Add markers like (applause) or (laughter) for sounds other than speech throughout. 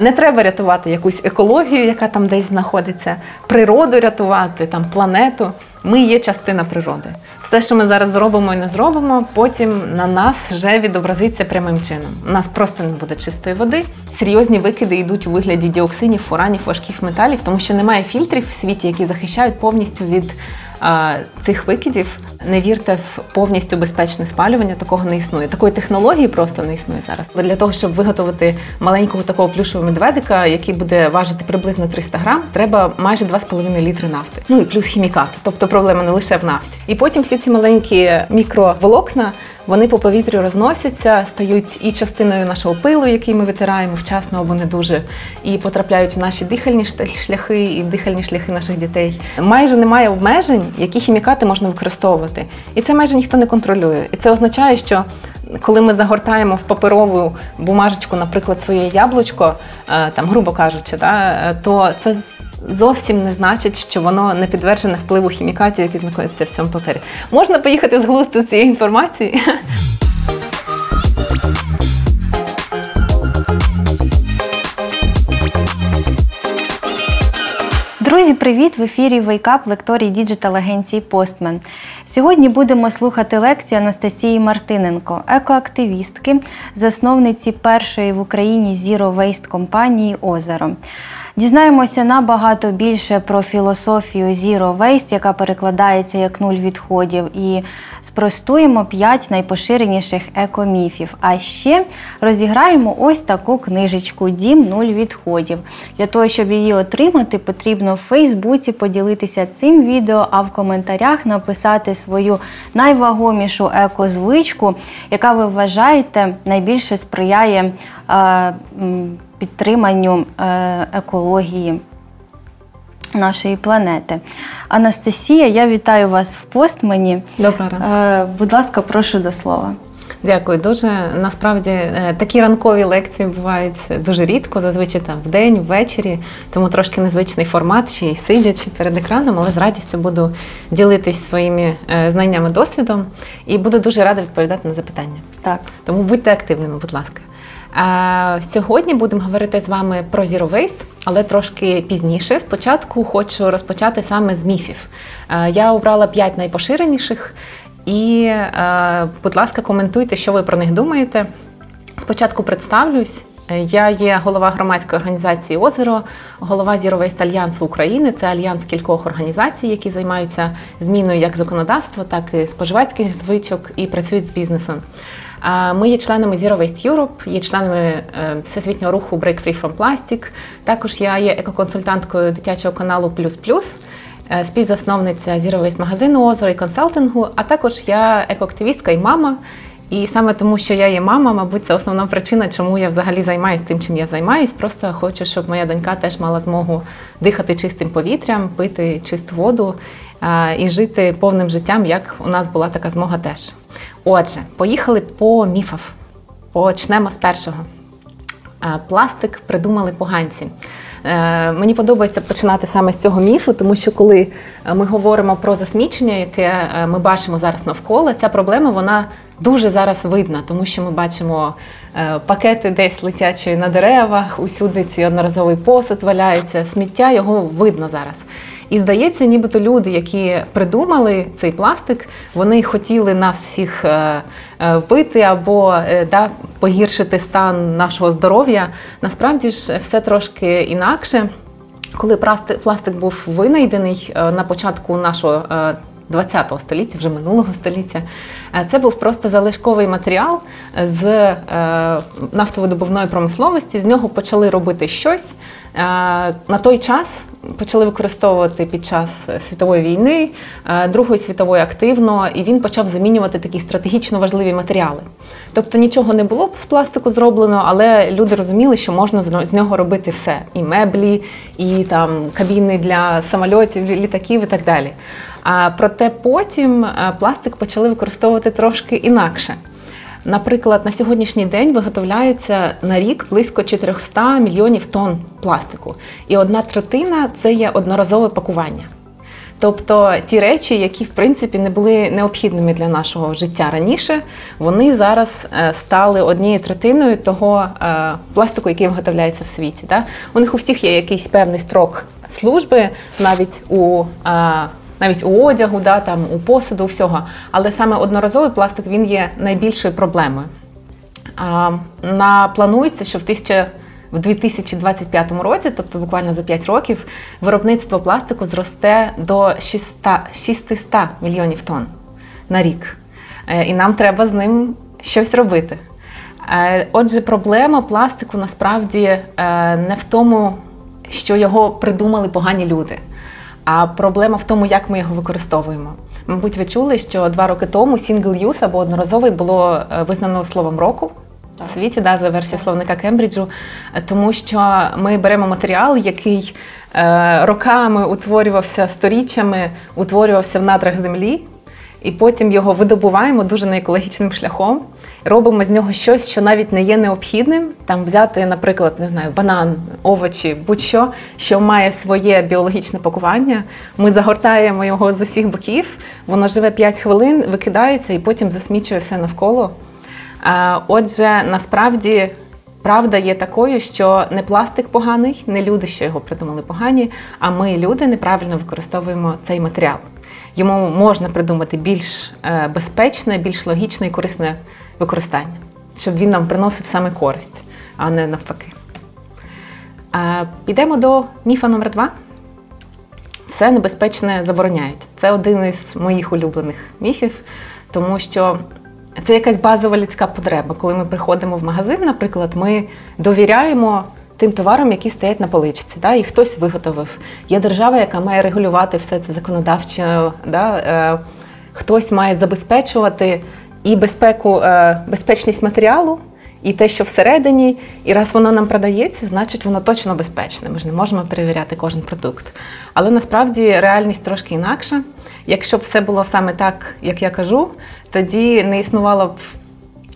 Не треба рятувати якусь екологію, яка там десь знаходиться, природу рятувати, там планету. Ми є частина природи. Все, що ми зараз зробимо і не зробимо, потім на нас вже відобразиться прямим чином. У нас просто не буде чистої води. Серйозні викиди йдуть у вигляді діоксинів, фуранів, важких металів, тому що немає фільтрів в світі, які захищають повністю від цих викидів. Не вірте в повністю безпечне спалювання, такого не існує. Такої технології просто не існує зараз. Для того, щоб виготовити маленького такого плюшового медведика, який буде важити приблизно 300 грам, треба майже 2,5 літри нафти. Ну і плюс хімікат. Тобто проблема не лише в нафті. І потім всі ці маленькі мікроволокна вони по повітрю розносяться, стають і частиною нашого пилу, який ми витираємо вчасно або не дуже, і потрапляють в наші дихальні шляхи і в дихальні шляхи наших дітей. Майже немає обмежень, які хімікати можна використовувати. І це майже ніхто не контролює. І це означає, що коли ми загортаємо в паперову бумажечку, наприклад, своє яблучко, е, там, грубо кажучи, да, то це зовсім не значить, що воно не піддане впливу хімікатів, які знаходяться в цьому папері. Можна поїхати з глузду з цієї інформації. Друзі, привіт! В ефірі Wake Up лекторій digital агенції Постмен. Сьогодні будемо слухати лекцію Анастасії Мартиненко, екоактивістки, засновниці першої в Україні Zero Waste компанії Озеро. Дізнаємося набагато більше про філософію Zero Waste, яка перекладається як нуль відходів, і спростуємо п'ять найпоширеніших екоміфів. А ще розіграємо ось таку книжечку Дім нуль відходів. Для того, щоб її отримати, потрібно в Фейсбуці поділитися цим відео, а в коментарях написати свою найвагомішу екозвичку, яка ви вважаєте найбільше сприяє підтриманню е, екології нашої планети. Анастасія, я вітаю вас в постмені. Доброго. Е, будь ласка, прошу до слова. Дякую дуже. Насправді е, такі ранкові лекції бувають дуже рідко, зазвичай там в день, ввечері, тому трошки незвичний формат, ще й сидячи перед екраном, але з радістю буду ділитись своїми знаннями, досвідом і буду дуже рада відповідати на запитання. Так. Тому будьте активними, будь ласка. Сьогодні будемо говорити з вами про Waste, але трошки пізніше. Спочатку хочу розпочати саме з міфів. Я обрала п'ять найпоширеніших, і, будь ласка, коментуйте, що ви про них думаєте. Спочатку представлюсь. Я є голова громадської організації Озеро, голова Waste Альянсу України. Це альянс кількох організацій, які займаються зміною як законодавства, так і споживацьких звичок і працюють з бізнесом. Ми є членами Zero Waste Europe, є членами е, всесвітнього руху Break Free from Plastic. Також я є екоконсультанткою дитячого каналу Плюс Плюс, е, співзасновниця Zero Waste магазину Озеро і консалтингу, а також я екоактивістка і мама. І саме тому, що я є мама, мабуть, це основна причина, чому я взагалі займаюся тим, чим я займаюсь. Просто хочу, щоб моя донька теж мала змогу дихати чистим повітрям, пити чисту воду і жити повним життям, як у нас була така змога теж. Отже, поїхали по міфах. Почнемо з першого. Пластик придумали поганці. Е, мені подобається починати саме з цього міфу, тому що коли ми говоримо про засмічення, яке е, ми бачимо зараз навколо, ця проблема вона дуже зараз видна, тому що ми бачимо е, пакети десь летячі на деревах, усюди ці одноразовий посуд валяється, сміття його видно зараз. І здається, нібито люди, які придумали цей пластик, вони хотіли нас всіх е, е, вбити або е, да, погіршити стан нашого здоров'я. Насправді ж все трошки інакше. Коли пластик був винайдений на початку нашого 20 століття, вже минулого століття, це був просто залишковий матеріал з нафтовидобувної промисловості. З нього почали робити щось. На той час почали використовувати під час світової війни, е, Другої світової активно, і він почав замінювати такі стратегічно важливі матеріали. Тобто нічого не було з пластику зроблено, але люди розуміли, що можна з нього робити все: і меблі, і там кабіни для самольотів, літаків і так далі. А проте потім е, пластик почали використовувати трошки інакше. Наприклад, на сьогоднішній день виготовляється на рік близько 400 мільйонів тонн пластику, і одна третина це є одноразове пакування. Тобто ті речі, які в принципі не були необхідними для нашого життя раніше, вони зараз е, стали однією третиною того е, пластику, який виготовляється в світі. У них у всіх є якийсь певний строк служби, навіть у навіть у одягу, да, там, у посуду, всього. Але саме одноразовий пластик він є найбільшою проблемою. А, на, Планується, що в 1000 в 2025 році, тобто буквально за 5 років, виробництво пластику зросте до 600, 600 мільйонів тонн на рік. Е, і нам треба з ним щось робити. Е, отже, проблема пластику насправді е, не в тому, що його придумали погані люди, а проблема в тому, як ми його використовуємо. Мабуть, ви чули, що два роки тому single-use або одноразовий було визнано словом року в світі, да, за версією словника Кембриджу, тому що ми беремо матеріал, який е, роками утворювався сторіччями, утворювався в надрах землі, і потім його видобуваємо дуже неекологічним шляхом. Робимо з нього щось, що навіть не є необхідним. Там взяти, наприклад, не знаю, банан, овочі, будь-що, що має своє біологічне пакування. Ми загортаємо його з усіх боків, воно живе 5 хвилин, викидається і потім засмічує все навколо. Отже, насправді правда є такою, що не пластик поганий, не люди, що його придумали погані, а ми, люди, неправильно використовуємо цей матеріал. Йому можна придумати більш е, безпечне, більш логічне і корисне використання, щоб він нам приносив саме користь, а не навпаки. Підемо до міфа номер два. Все небезпечне забороняють. Це один із моїх улюблених міфів, тому що це якась базова людська потреба. Коли ми приходимо в магазин, наприклад, ми довіряємо тим товарам, які стоять на поличці. Да? І хтось виготовив. Є держава, яка має регулювати все це законодавчо. Да? Е, хтось має забезпечувати і безпеку, е, безпечність матеріалу. І те, що всередині, і раз воно нам продається, значить воно точно безпечне. Ми ж не можемо перевіряти кожен продукт. Але насправді реальність трошки інакша. Якщо б все було саме так, як я кажу, тоді не існувало б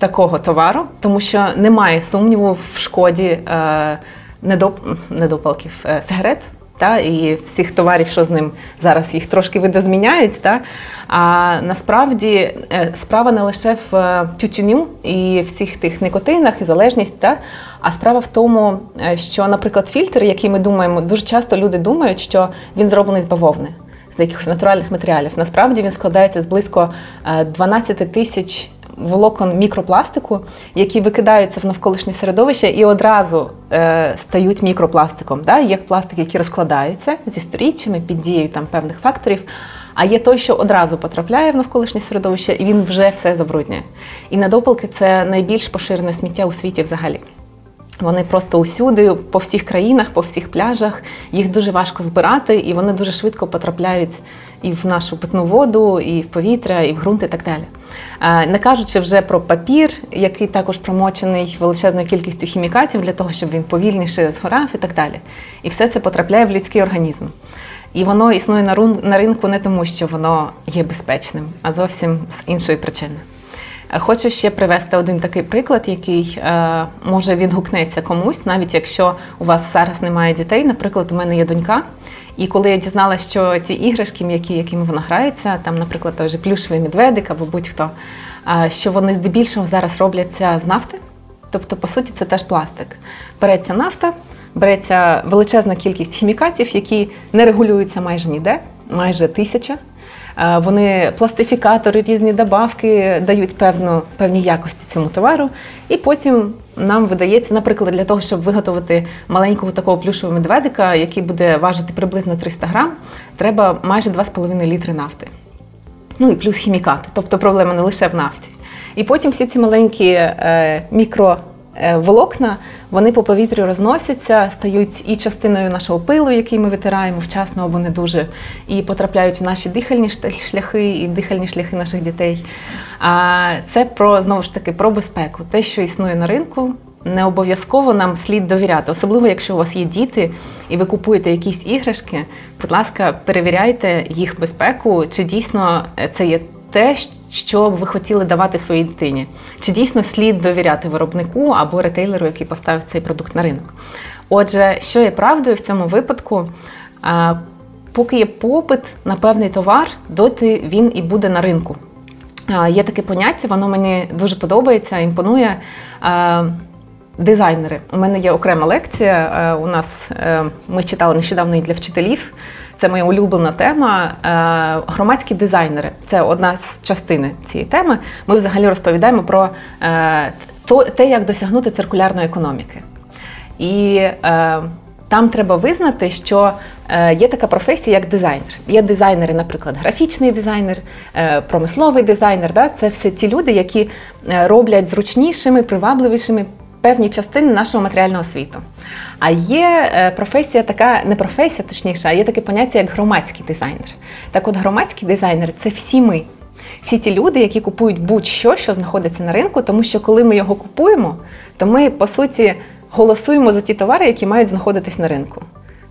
такого товару, тому що немає сумніву в шкоді е, недоп... недопалків е, сигарет. Та, і всіх товарів, що з ним зараз їх трошки видозміняють. Та, а насправді е, справа не лише в е, тютюню і всіх тих никотинах і залежність, та, а справа в тому, е, що, наприклад, фільтр, який ми думаємо, дуже часто люди думають, що він зроблений з бавовни з якихось натуральних матеріалів. Насправді він складається з близько 12 е, тисяч волокон мікропластику, які викидаються в навколишнє середовище і одразу е, стають мікропластиком. Да? Є пластик, який розкладається зі сторіччями під дією там певних факторів. А є той, що одразу потрапляє в навколишнє середовище, і він вже все забруднює. І недопалки це найбільш поширене сміття у світі взагалі. Вони просто усюди, по всіх країнах, по всіх пляжах. Їх дуже важко збирати, і вони дуже швидко потрапляють і в нашу питну воду, і в повітря, і в ґрунт, і так далі. Не кажучи вже про папір, який також промочений величезною кількістю хімікатів для того, щоб він повільніше згорав і так далі. І все це потрапляє в людський організм. І воно існує на ринку не тому, що воно є безпечним, а зовсім з іншої причини. Хочу ще привести один такий приклад, який е, може відгукнеться комусь, навіть якщо у вас зараз немає дітей. Наприклад, у мене є донька. І коли я дізналася, що ті іграшки, м'які, якими вона грається, там, наприклад, той же плюшевий медведик або будь-хто, е, що вони здебільшого зараз робляться з нафти. Тобто, по суті, це теж пластик. Береться нафта, береться величезна кількість хімікатів, які не регулюються майже ніде, майже тисяча. Е, вони пластифікатори, різні добавки дають певну, певні якості цьому товару. І потім нам видається, наприклад, для того, щоб виготовити маленького такого плюшового медведика, який буде важити приблизно 300 грам, треба майже 2,5 літри нафти. Ну і плюс хімікати. Тобто проблема не лише в нафті. І потім всі ці маленькі е, мікро волокна вони по повітрю розносяться, стають і частиною нашого пилу, який ми витираємо вчасно або не дуже, і потрапляють в наші дихальні шляхи і дихальні шляхи наших дітей. А це про знову ж таки про безпеку. Те, що існує на ринку, не обов'язково нам слід довіряти, особливо якщо у вас є діти і ви купуєте якісь іграшки. Будь ласка, перевіряйте їх безпеку, чи дійсно це є те, що ви хотіли давати своїй дитині. Чи дійсно слід довіряти виробнику або ретейлеру, який поставив цей продукт на ринок? Отже, що є правдою в цьому випадку? поки є попит на певний товар, доти він і буде на ринку. Є таке поняття, воно мені дуже подобається, імпонує. Дизайнери. У мене є окрема лекція. У нас ми читали нещодавно і для вчителів. Це моя улюблена тема. Громадські дизайнери це одна з частини цієї теми. Ми взагалі розповідаємо про те, як досягнути циркулярної економіки. І там треба визнати, що е, є така професія, як дизайнер. Є дизайнери, наприклад, графічний дизайнер, е, промисловий дизайнер. Да? Це все ті люди, які е, роблять зручнішими, привабливішими певні частини нашого матеріального світу. А є професія така, не професія, точніше, а є таке поняття, як громадський дизайнер. Так от громадський дизайнер це всі ми. Всі ті люди, які купують будь-що, що знаходиться на ринку, тому що коли ми його купуємо, то ми, по суті, голосуємо за ті товари, які мають знаходитись на ринку.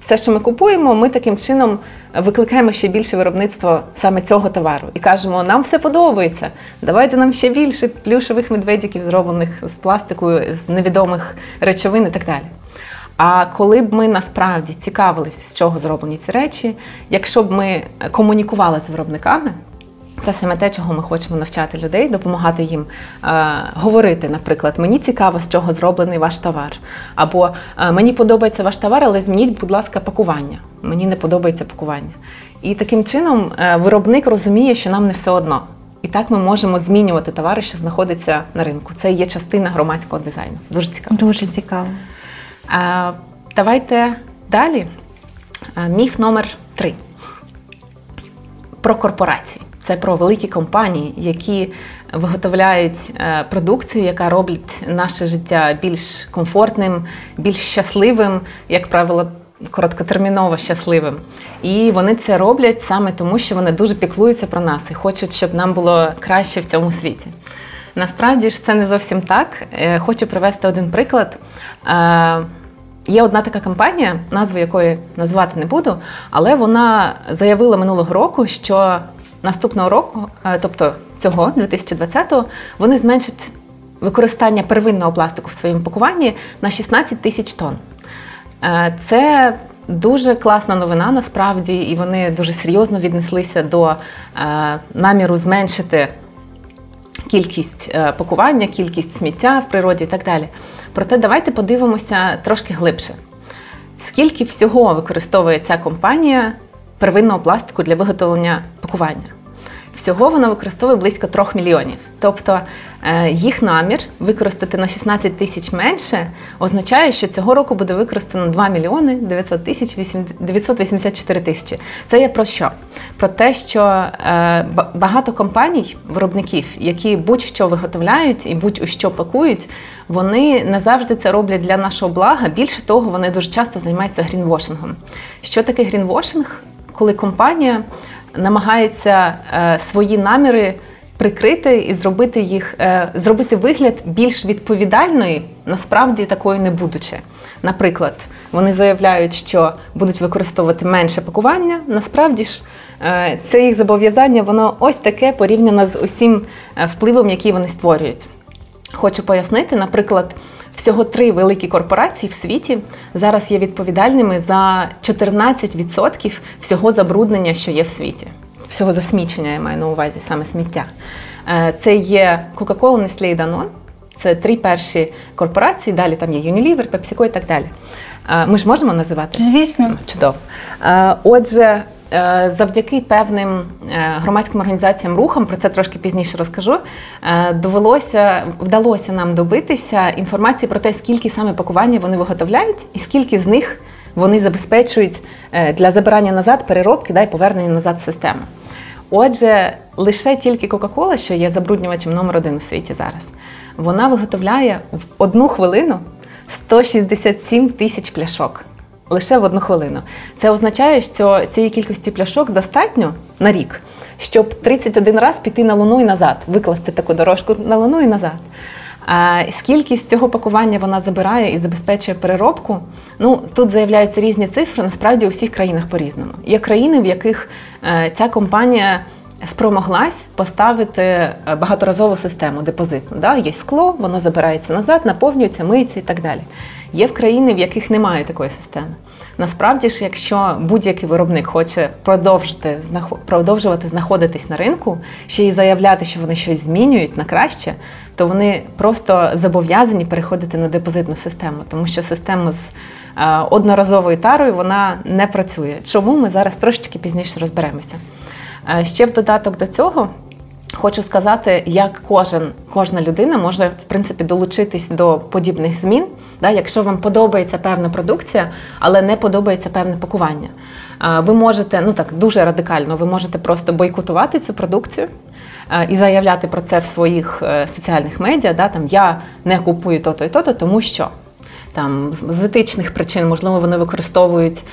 Все, що ми купуємо, ми таким чином викликаємо ще більше виробництво саме цього товару і кажемо, нам все подобається. Давайте нам ще більше плюшевих медведиків, зроблених з пластику, з невідомих речовин і так далі. А коли б ми насправді цікавилися, з чого зроблені ці речі, якщо б ми комунікували з виробниками. Це саме те, чого ми хочемо навчати людей, допомагати їм е, говорити. Наприклад, мені цікаво, з чого зроблений ваш товар. Або е, мені подобається ваш товар, але змініть, будь ласка, пакування. Мені не подобається пакування. І таким чином е, виробник розуміє, що нам не все одно. І так ми можемо змінювати товари, що знаходяться на ринку. Це є частина громадського дизайну. Дуже цікаво. Дуже цікаво. Е, давайте далі. Міф номер три про корпорації. Це про великі компанії, які виготовляють е, продукцію, яка робить наше життя більш комфортним, більш щасливим, як правило, короткотерміново щасливим. І вони це роблять саме тому, що вони дуже піклуються про нас і хочуть, щоб нам було краще в цьому світі. Насправді ж це не зовсім так. Е, хочу привести один приклад. Е, є одна така компанія, назву якої назвати не буду, але вона заявила минулого року, що наступного року, е, тобто цього 2020-го, вони зменшать використання первинного пластику в своєму пакуванні на 16 тисяч тонн. Е, це дуже класна новина насправді, і вони дуже серйозно віднеслися до е, наміру зменшити кількість пакування, кількість сміття в природі і так далі. Проте давайте подивимося трошки глибше. Скільки всього використовує ця компанія первинного пластику для виготовлення пакування. Всього вона використовує близько 3 мільйонів. Тобто е, їх намір використати на 16 тисяч менше означає, що цього року буде використано 2 мільйони 900 тисяч 984 тисячі. Це є про що? Про те, що е, багато компаній, виробників, які будь-що виготовляють і будь-у що пакують, вони не завжди це роблять для нашого блага. Більше того, вони дуже часто займаються грінвошингом. Що таке грінвошинг? Коли компанія намагається е, свої наміри прикрити і зробити їх, е, зробити вигляд більш відповідальної, насправді такою не будучи. Наприклад, вони заявляють, що будуть використовувати менше пакування. Насправді ж, е, це їх зобов'язання, воно ось таке порівняно з усім впливом, який вони створюють. Хочу пояснити, наприклад. Всього три великі корпорації в світі зараз є відповідальними за 14% всього забруднення, що є в світі. Всього засмічення я маю на увазі саме сміття. Е, це є Coca-Cola, Nestlé і Danone. Це три перші корпорації. Далі там є Unilever, PepsiCo і так далі. Е, ми ж можемо називати? Звісно. Чудово. Е, отже, завдяки певним е, громадським організаціям рухам, про це трошки пізніше розкажу. Е, довелося вдалося нам добитися інформації про те, скільки саме пакування вони виготовляють, і скільки з них вони забезпечують для забирання назад, переробки да, і повернення назад в систему. Отже, лише тільки Кока-Кола, що є забруднювачем номер один у світі зараз, вона виготовляє в одну хвилину 167 тисяч пляшок лише в одну хвилину. Це означає, що цієї кількості пляшок достатньо на рік, щоб 31 раз піти на луну і назад, викласти таку дорожку на луну і назад. А Скільки з цього пакування вона забирає і забезпечує переробку? Ну тут заявляються різні цифри. Насправді у всіх країнах по-різному. Є країни, в яких е, ця компанія спромоглась поставити е, багаторазову систему депозитну. Да? Є скло, воно забирається назад, наповнюється, миється і так далі. Є в країни, в яких немає такої системи. Насправді ж, якщо будь-який виробник хоче продовжити продовжувати знаходитись на ринку, ще й заявляти, що вони щось змінюють на краще, то вони просто зобов'язані переходити на депозитну систему, тому що система з е, одноразовою тарою вона не працює. Чому ми зараз трошечки пізніше розберемося? Е, ще в додаток до цього. Хочу сказати, як кожен, кожна людина може в принципі долучитись до подібних змін, да, якщо вам подобається певна продукція, але не подобається певне пакування. Ви можете, ну так дуже радикально, ви можете просто бойкотувати цю продукцію і заявляти про це в своїх е, соціальних медіа. Да, там Я не купую то-то і то-то, тому що там з етичних причин, можливо, вони використовують,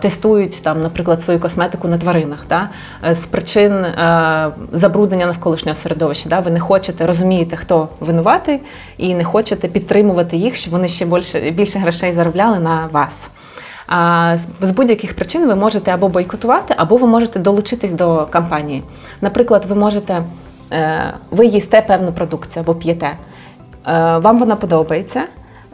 тестують там, наприклад, свою косметику на тваринах. Да? Е, з причин е, забруднення навколишнього середовища. Да? Ви не хочете розумієте, хто винуватий, і не хочете підтримувати їх, щоб вони ще більше більше грошей заробляли на вас. А з будь-яких причин ви можете або бойкотувати, або ви можете долучитись до кампанії. Наприклад, ви можете е, ви їсте певну продукцію або п'єте. Вам вона подобається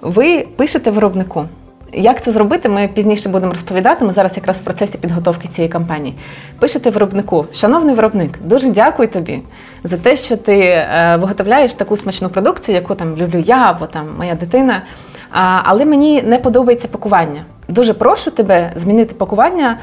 ви пишете виробнику. Як це зробити, ми пізніше будемо розповідати. Ми зараз якраз в процесі підготовки цієї кампанії. Пишете виробнику, шановний виробник, дуже дякую тобі за те, що ти е, виготовляєш таку смачну продукцію, яку там люблю я або там моя дитина. Але мені не подобається пакування. Дуже прошу тебе змінити пакування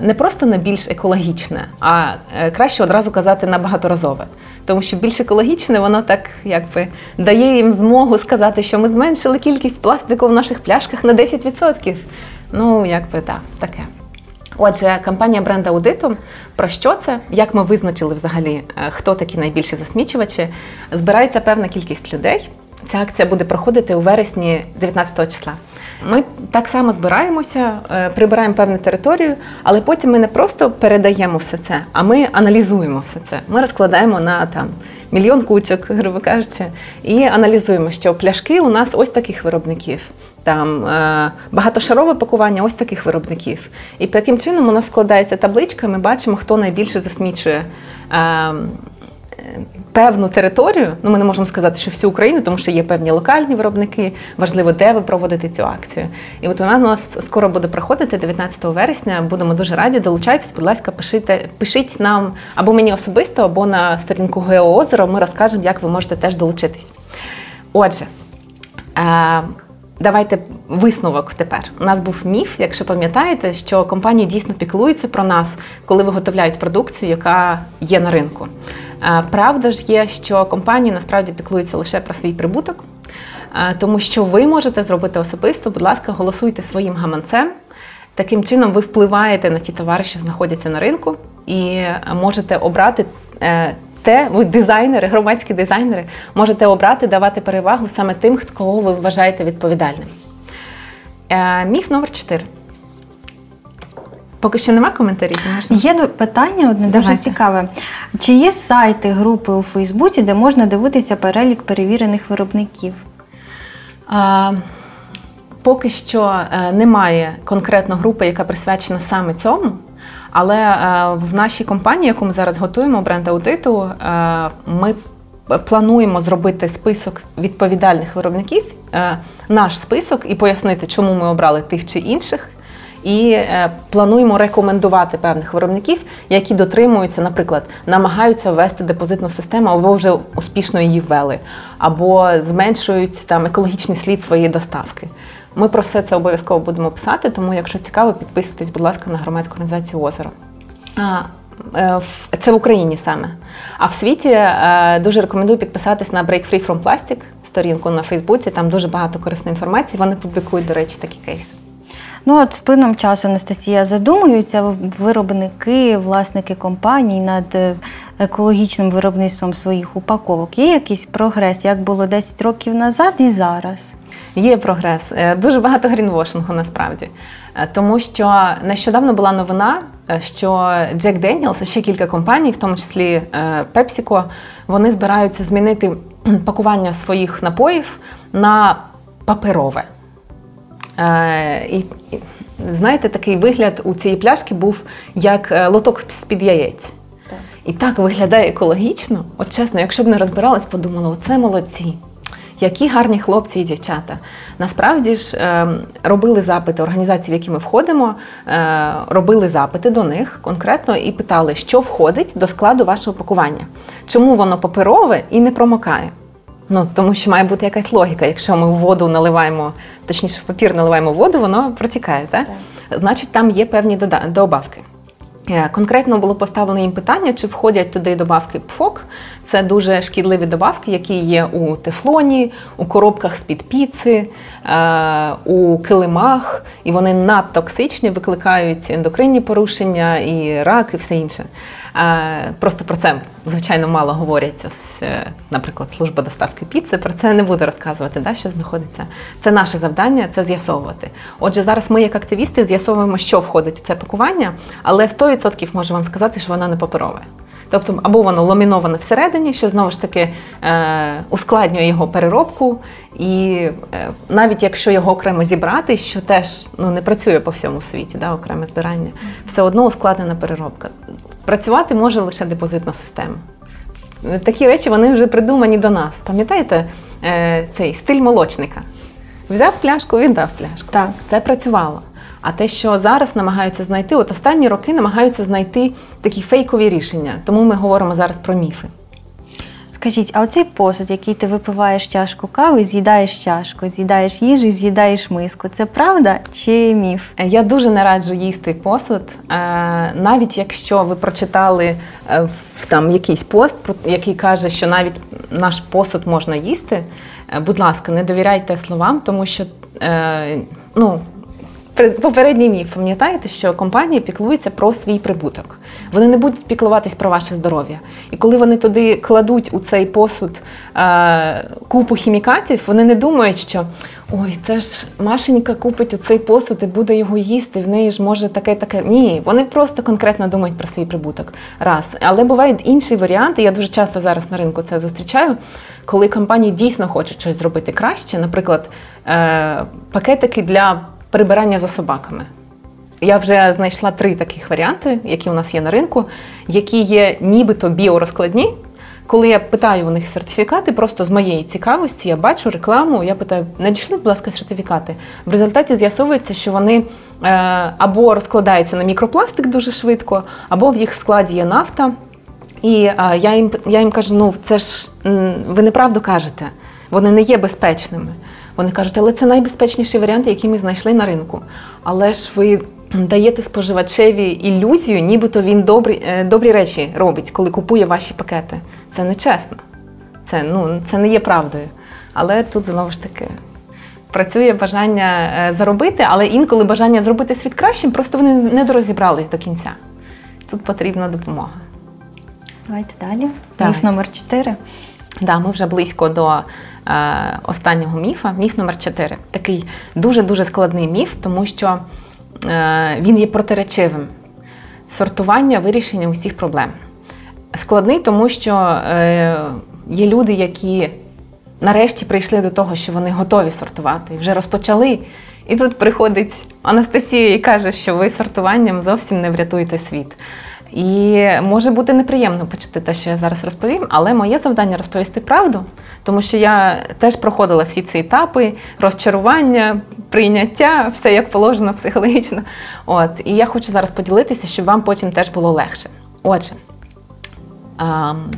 не просто на більш екологічне, а е, краще одразу казати на багаторазове. Тому що більш екологічне, воно так якби дає їм змогу сказати, що ми зменшили кількість пластику в наших пляшках на 10%. Ну, якби так, таке. Отже, кампанія бренд аудиту про що це? Як ми визначили взагалі, е, хто такі найбільші засмічувачі? Збирається певна кількість людей. Ця акція буде проходити у вересні 19 числа. Ми так само збираємося, е, прибираємо певну територію, але потім ми не просто передаємо все це, а ми аналізуємо все це. Ми розкладаємо на там мільйон кучок, (laughs) грубо кажучи, і аналізуємо, що пляшки у нас ось таких виробників. Там е, багатошарове пакування ось таких виробників. І таким чином у нас складається табличка, ми бачимо, хто найбільше засмічує е, певну територію, ну ми не можемо сказати, що всю Україну, тому що є певні локальні виробники, важливо, де ви проводите цю акцію. І от вона у нас скоро буде проходити 19 вересня. Будемо дуже раді. Долучайтесь, будь ласка, пишите, пишіть нам або мені особисто, або на сторінку Геоозеро. Ми розкажемо, як ви можете теж долучитись. Отже. Е, давайте висновок тепер. У нас був міф, якщо пам'ятаєте, що компанії дійсно піклуються про нас, коли виготовляють продукцію, яка є на ринку. Правда ж є, що компанії насправді піклуються лише про свій прибуток, тому що ви можете зробити особисто, будь ласка, голосуйте своїм гаманцем. Таким чином, ви впливаєте на ті товари, що знаходяться на ринку, і можете обрати е, те, ви дизайнери, громадські дизайнери, можете обрати, давати перевагу саме тим, кого ви вважаєте відповідальним. Е, міф номер 4. Поки що нема коментарів. Є питання одне дуже цікаве. Чи є сайти, групи у Фейсбуці, де можна дивитися перелік перевірених виробників? А, Поки що е, немає конкретно групи, яка присвячена саме цьому. Але е, в нашій компанії, яку ми зараз готуємо, бренд аудиту, е, ми плануємо зробити список відповідальних виробників, наш список, і пояснити, чому ми обрали тих чи інших і е, плануємо рекомендувати певних виробників, які дотримуються, наприклад, намагаються ввести депозитну систему, або вже успішно її ввели, або зменшують там екологічний слід своєї доставки. Ми про все це обов'язково будемо писати, тому якщо цікаво, підписуйтесь, будь ласка, на громадську організацію Озеро. Е, це в Україні саме. А в світі е, дуже рекомендую підписатись на Break Free from Plastic, сторінку на Фейсбуці. Там дуже багато корисної інформації. Вони публікують, до речі, такі кейси. Ну от з плином часу Анастасія задумуються виробники, власники компаній над е, екологічним виробництвом своїх упаковок. Є якийсь прогрес, як було 10 років назад і зараз? Є прогрес. Е, дуже багато грінвошингу насправді. Е, тому що нещодавно була новина, що Jack Daniels, ще кілька компаній, в тому числі PepsiCo, вони збираються змінити пакування своїх напоїв на паперове. Е, і, знаєте, такий вигляд у цієї пляшки був як е, лоток з-під яєць. Так. І так виглядає екологічно. От чесно, якщо б не розбиралась, подумала, оце молодці. Які гарні хлопці і дівчата. Насправді ж е, робили запити організації, в які ми входимо, е, робили запити до них конкретно і питали, що входить до складу вашого пакування, чому воно паперове і не промокає. Ну, тому що має бути якась логіка. Якщо ми в воду наливаємо, точніше в папір наливаємо воду, воно протікає, так? так. Значить, там є певні добавки. Е, конкретно було поставлено їм питання, чи входять туди добавки ПФОК. Це дуже шкідливі добавки, які є у тефлоні, у коробках з-під піци, е, у килимах, і вони надтоксичні, викликають ендокринні порушення, і рак, і все інше. Просто про це, звичайно, мало говорять. Е, наприклад, служба доставки піци. Про це не буду розказувати, да, що знаходиться. Це наше завдання це з'ясовувати. Отже, зараз ми, як активісти, з'ясовуємо, що входить у це пакування, але 100% можу вам сказати, що воно не паперове. Тобто, або воно ламіноване всередині, що знову ж таки е, ускладнює його переробку, і е, навіть якщо його окремо зібрати, що теж ну, не працює по всьому світі, да, окреме збирання, все одно ускладнена переробка. Працювати може лише депозитна система. Такі речі вони вже придумані до нас. Пам'ятаєте е, цей стиль молочника? Взяв пляшку, віддав пляшку. Так. Це працювало. А те, що зараз намагаються знайти, от останні роки намагаються знайти такі фейкові рішення. Тому ми говоримо зараз про міфи. Скажіть, а оцей посуд, який ти випиваєш чашку кави, з'їдаєш чашку, з'їдаєш їжу, з'їдаєш миску, це правда чи міф? Е, я дуже не раджу їсти посуд, е, навіть якщо ви прочитали е, там якийсь пост, який каже, що навіть наш посуд можна їсти. Будь ласка, не довіряйте словам, тому що ну. Попередній міф, пам'ятаєте, що компанії піклуються про свій прибуток. Вони не будуть піклуватись про ваше здоров'я. І коли вони туди кладуть у цей посуд е, купу хімікатів, вони не думають, що ой, це ж Машенька купить у цей посуд і буде його їсти, в неї ж може таке-таке. Ні, вони просто конкретно думають про свій прибуток. Раз. Але бувають інші варіанти. Я дуже часто зараз на ринку це зустрічаю, коли компанії дійсно хочуть щось зробити краще, наприклад, е, пакетики для прибирання за собаками. Я вже знайшла три таких варіанти, які у нас є на ринку, які є нібито біорозкладні. Коли я питаю у них сертифікати, просто з моєї цікавості я бачу рекламу, я питаю, надійшли, будь ласка, сертифікати. В результаті з'ясовується, що вони е, або розкладаються на мікропластик дуже швидко, або в їх складі є нафта. І е, я їм я їм кажу: ну це ж ви неправду кажете, вони не є безпечними. Вони кажуть, але це найбезпечніший варіант, який ми знайшли на ринку. Але ж ви даєте споживачеві ілюзію, нібито він добрі е, добрі речі робить, коли купує ваші пакети. Це не чесно. Це, ну, це не є правдою. Але тут знову ж таки. Працює бажання е, заробити, але інколи бажання зробити світ кращим, просто вони не дорозібрались до кінця. Тут потрібна допомога. Давайте далі. Міф номер 4. Да, ми вже близько до останнього міфа, міф номер 4 Такий дуже-дуже складний міф, тому що е, він є протиречивим. Сортування вирішення усіх проблем. Складний, тому що е, є люди, які нарешті прийшли до того, що вони готові сортувати, вже розпочали. І тут приходить Анастасія і каже, що ви сортуванням зовсім не врятуєте світ. І може бути неприємно почути те, що я зараз розповім, але моє завдання розповісти правду, тому що я теж проходила всі ці етапи розчарування, прийняття, все як положено психологічно. От і я хочу зараз поділитися, щоб вам потім теж було легше. Отже,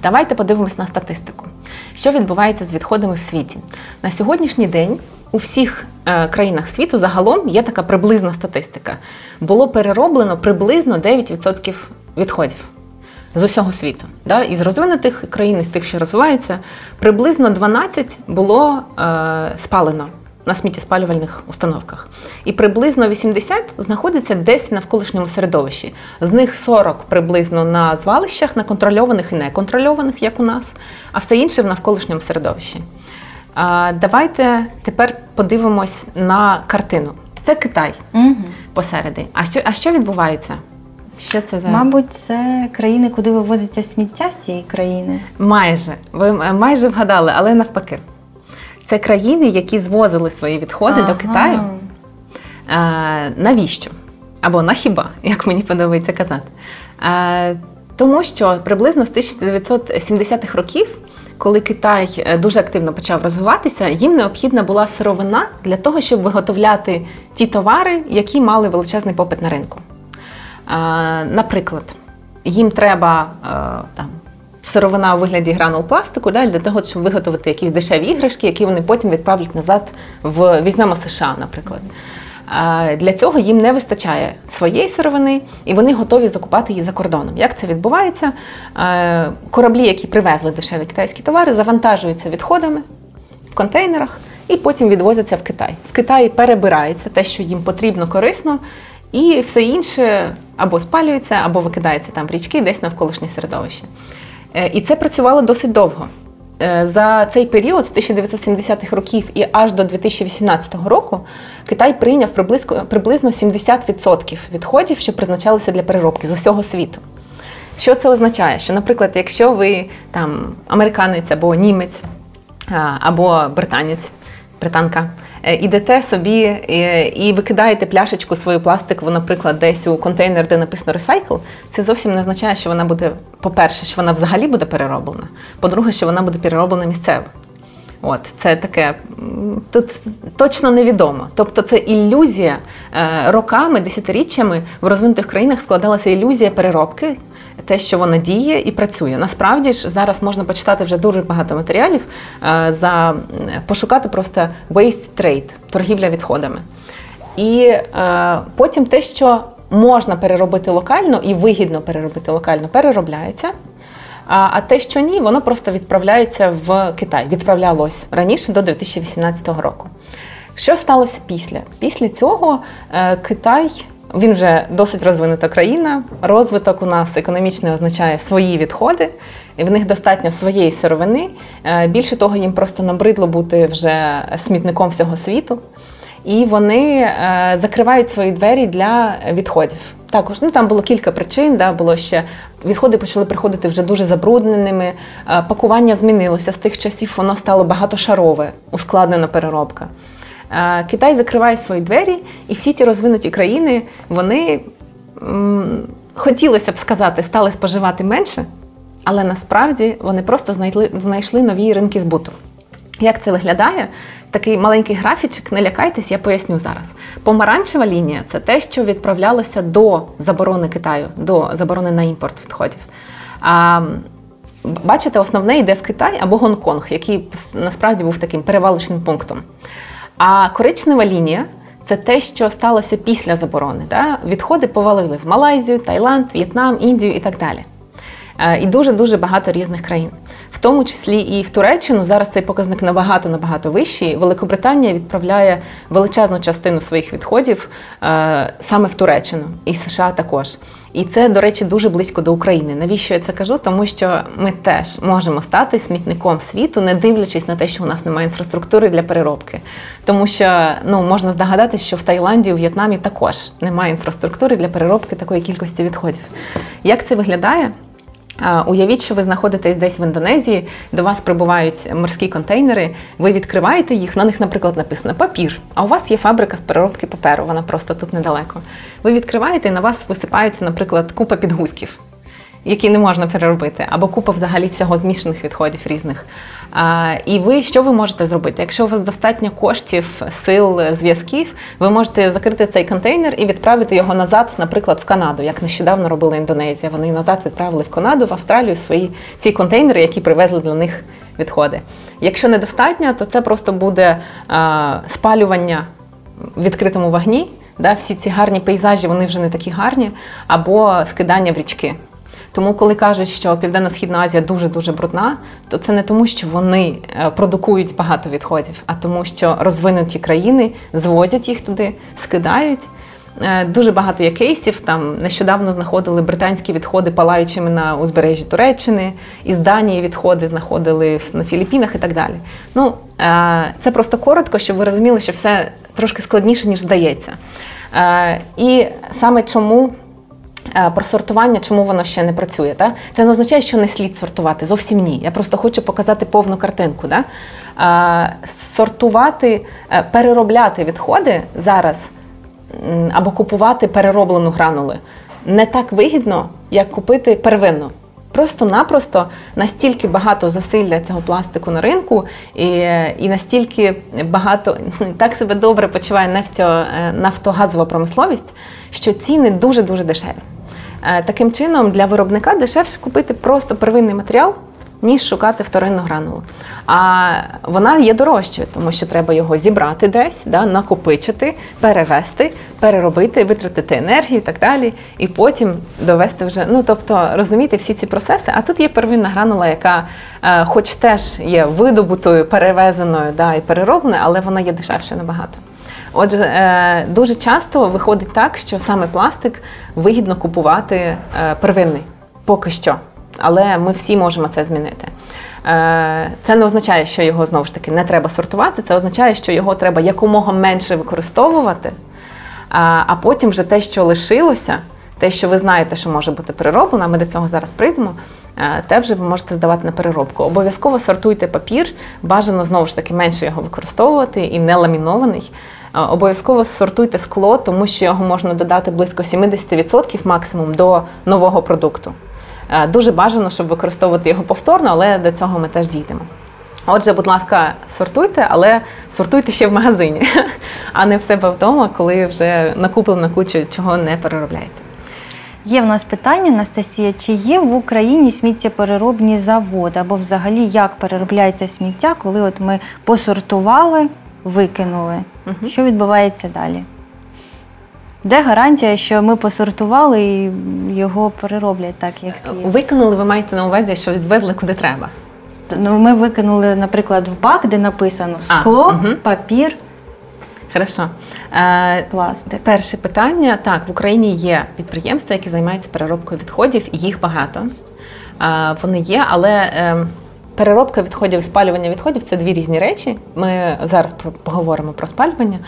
давайте подивимось на статистику, що відбувається з відходами в світі на сьогоднішній день. У всіх е, країнах світу загалом є така приблизна статистика. Було перероблено приблизно 9% відходів з усього світу. Да? Із розвинутих країн, із тих, що розвиваються, приблизно 12 було е, спалено на сміттєспалювальних установках. І приблизно 80 знаходиться десь на навколишньому середовищі. З них 40 приблизно на звалищах, на контрольованих і неконтрольованих, як у нас, а все інше в навколишньому середовищі. Е, давайте тепер подивимось на картину. Це Китай угу. посереди. А що, А що відбувається? Що це за мабуть, це країни, куди вивозиться сміття з цієї країни? Майже ви майже вгадали, але навпаки. Це країни, які звозили свої відходи ага. до Китаю. Е, Навіщо? Або на хіба, як мені подобається казати. Е, Тому що приблизно з 1970-х років коли Китай е, дуже активно почав розвиватися, їм необхідна була сировина для того, щоб виготовляти ті товари, які мали величезний попит на ринку. Наприклад, їм треба там. Сировина у вигляді гранул пластику да, для того, щоб виготовити якісь дешеві іграшки, які вони потім відправлять назад в візьмемо США, наприклад. Для цього їм не вистачає своєї сировини, і вони готові закупати її за кордоном. Як це відбувається? Кораблі, які привезли дешеві китайські товари, завантажуються відходами в контейнерах і потім відвозяться в Китай. В Китаї перебирається те, що їм потрібно корисно, і все інше або спалюється, або викидається там в річки, десь навколишнє середовище. Е, і це працювало досить довго. Е, за цей період з 1970-х років і аж до 2018 року Китай прийняв приблизно 70% відходів, що призначалися для переробки з усього світу. Що це означає? Що, наприклад, якщо ви там американець або німець, або британець, британка, ідете собі е, і викидаєте пляшечку свою пластикову, наприклад, десь у контейнер, де написано ресайкл, це зовсім не означає, що вона буде, по-перше, що вона взагалі буде перероблена. По-друге, що вона буде перероблена місцево. От, це таке тут точно невідомо. Тобто це ілюзія е, роками, десятиріччями в розвинутих країнах складалася ілюзія переробки те, що воно діє і працює. Насправді ж зараз можна почитати вже дуже багато матеріалів е, за пошукати просто waste trade, торгівля відходами. І е, потім те, що можна переробити локально і вигідно переробити локально, переробляється. А а те, що ні, воно просто відправляється в Китай. Відправлялось раніше до 2018 року. Що сталося після? Після цього е, Китай він вже досить розвинута країна. Розвиток у нас економічний означає свої відходи, і в них достатньо своєї сировини. Е, більше того, їм просто набридло бути вже смітником всього світу. І вони е, закривають свої двері для відходів. Також ну там було кілька причин. Да, Було ще відходи почали приходити вже дуже забрудненими. Е, пакування змінилося з тих часів. Воно стало багатошарове, ускладнена переробка. Китай закриває свої двері, і всі ці розвинуті країни вони хотілося б сказати, стали споживати менше, але насправді вони просто знайшли, знайшли нові ринки збуту. Як це виглядає? Такий маленький графічик, не лякайтесь, я поясню зараз. Помаранчева лінія це те, що відправлялося до заборони Китаю, до заборони на імпорт відходів. А, Бачите, основне йде в Китай або Гонконг, який насправді був таким перевалочним пунктом. А коричнева лінія це те, що сталося після заборони. Да? Відходи повалили в Малайзію, Таїланд, В'єтнам, Індію і так далі. Е, і дуже-дуже багато різних країн. В тому числі і в Туреччину зараз цей показник набагато набагато вищий. Великобританія відправляє величезну частину своїх відходів е, саме в Туреччину і США також. І це, до речі, дуже близько до України. Навіщо я це кажу? Тому що ми теж можемо стати смітником світу, не дивлячись на те, що у нас немає інфраструктури для переробки. Тому що ну можна здогадатися, що в Таїланді, у В'єтнамі також немає інфраструктури для переробки такої кількості відходів. Як це виглядає? Уявіть, що ви знаходитесь десь в Індонезії, до вас прибувають морські контейнери, ви відкриваєте їх, на них, наприклад, написано папір, а у вас є фабрика з переробки паперу, вона просто тут недалеко. Ви відкриваєте і на вас висипаються, наприклад, купа підгузків які не можна переробити, або купа взагалі всього змішаних відходів різних. І ви що ви можете зробити? Якщо у вас достатньо коштів, сил, зв'язків, ви можете закрити цей контейнер і відправити його назад, наприклад, в Канаду, як нещодавно робила Індонезія. Вони назад відправили в Канаду, в Австралію свої ці контейнери, які привезли для них відходи. Якщо недостатньо, то це просто буде а, спалювання в відкритому вогні. Да, Всі ці гарні пейзажі, вони вже не такі гарні, або скидання в річки. Тому, коли кажуть, що Південно-Східна Азія дуже дуже брудна, то це не тому, що вони е, продукують багато відходів, а тому, що розвинуті країни звозять їх туди, скидають. Е, дуже багато є кейсів. Там нещодавно знаходили британські відходи палаючими на узбережжі Туреччини, із Данії відходи знаходили на Філіппінах і так далі. Ну е, це просто коротко, щоб ви розуміли, що все трошки складніше ніж здається. І саме чому про сортування, чому воно ще не працює. Та? Це не означає, що не слід сортувати. Зовсім ні. Я просто хочу показати повну картинку. Да? Е, сортувати, е, переробляти відходи зараз або купувати перероблену гранули не так вигідно, як купити первинну. Просто-напросто настільки багато засилля цього пластику на ринку, і і настільки багато (laughs) так себе добре почуває нефтьо, е, нафтогазова промисловість, що ціни дуже дуже дешеві. Е, таким чином, для виробника дешевше купити просто первинний матеріал ніж шукати вторинну гранулу. А вона є дорожчою, тому що треба його зібрати десь, да, накопичити, перевести, переробити, витратити енергію і так далі, і потім довести вже. Ну тобто розуміти всі ці процеси. А тут є первинна гранула, яка, е, хоч теж є видобутою, перевезеною да, і переробленою, але вона є дешевше набагато. Отже, е, дуже часто виходить так, що саме пластик вигідно купувати е, первинний поки що але ми всі можемо це змінити. Е, це не означає, що його знову ж таки не треба сортувати. Це означає, що його треба якомога менше використовувати, а потім вже те, що лишилося, те, що ви знаєте, що може бути перероблено, ми до цього зараз прийдемо. Е, те вже ви можете здавати на переробку. Обов'язково сортуйте папір, бажано знову ж таки менше його використовувати і не ламінований. Е, обов'язково сортуйте скло, тому що його можна додати близько 70% максимум до нового продукту. Е, дуже бажано, щоб використовувати його повторно, але до цього ми теж дійдемо. Отже, будь ласка, сортуйте, але сортуйте ще в магазині, (laughs) а не в себе вдома, коли вже накуплено кучу чого не переробляється. Є в нас питання, Анастасія, чи є в Україні сміттєпереробні заводи або взагалі як переробляється сміття, коли от ми посортували, викинули? Угу. Що відбувається далі? Де гарантія, що ми посортували і його перероблять так, як слід? Викинули, ви маєте на увазі, що відвезли куди треба. Ну, Ми викинули, наприклад, в бак, де написано скло, а, угу. папір. Хорошо. Е, Пластик. Перше питання. Так, в Україні є підприємства, які займаються переробкою відходів, і їх багато. Е, вони є, але. Е, Переробка відходів і спалювання відходів це дві різні речі. Ми зараз поговоримо про спалювання.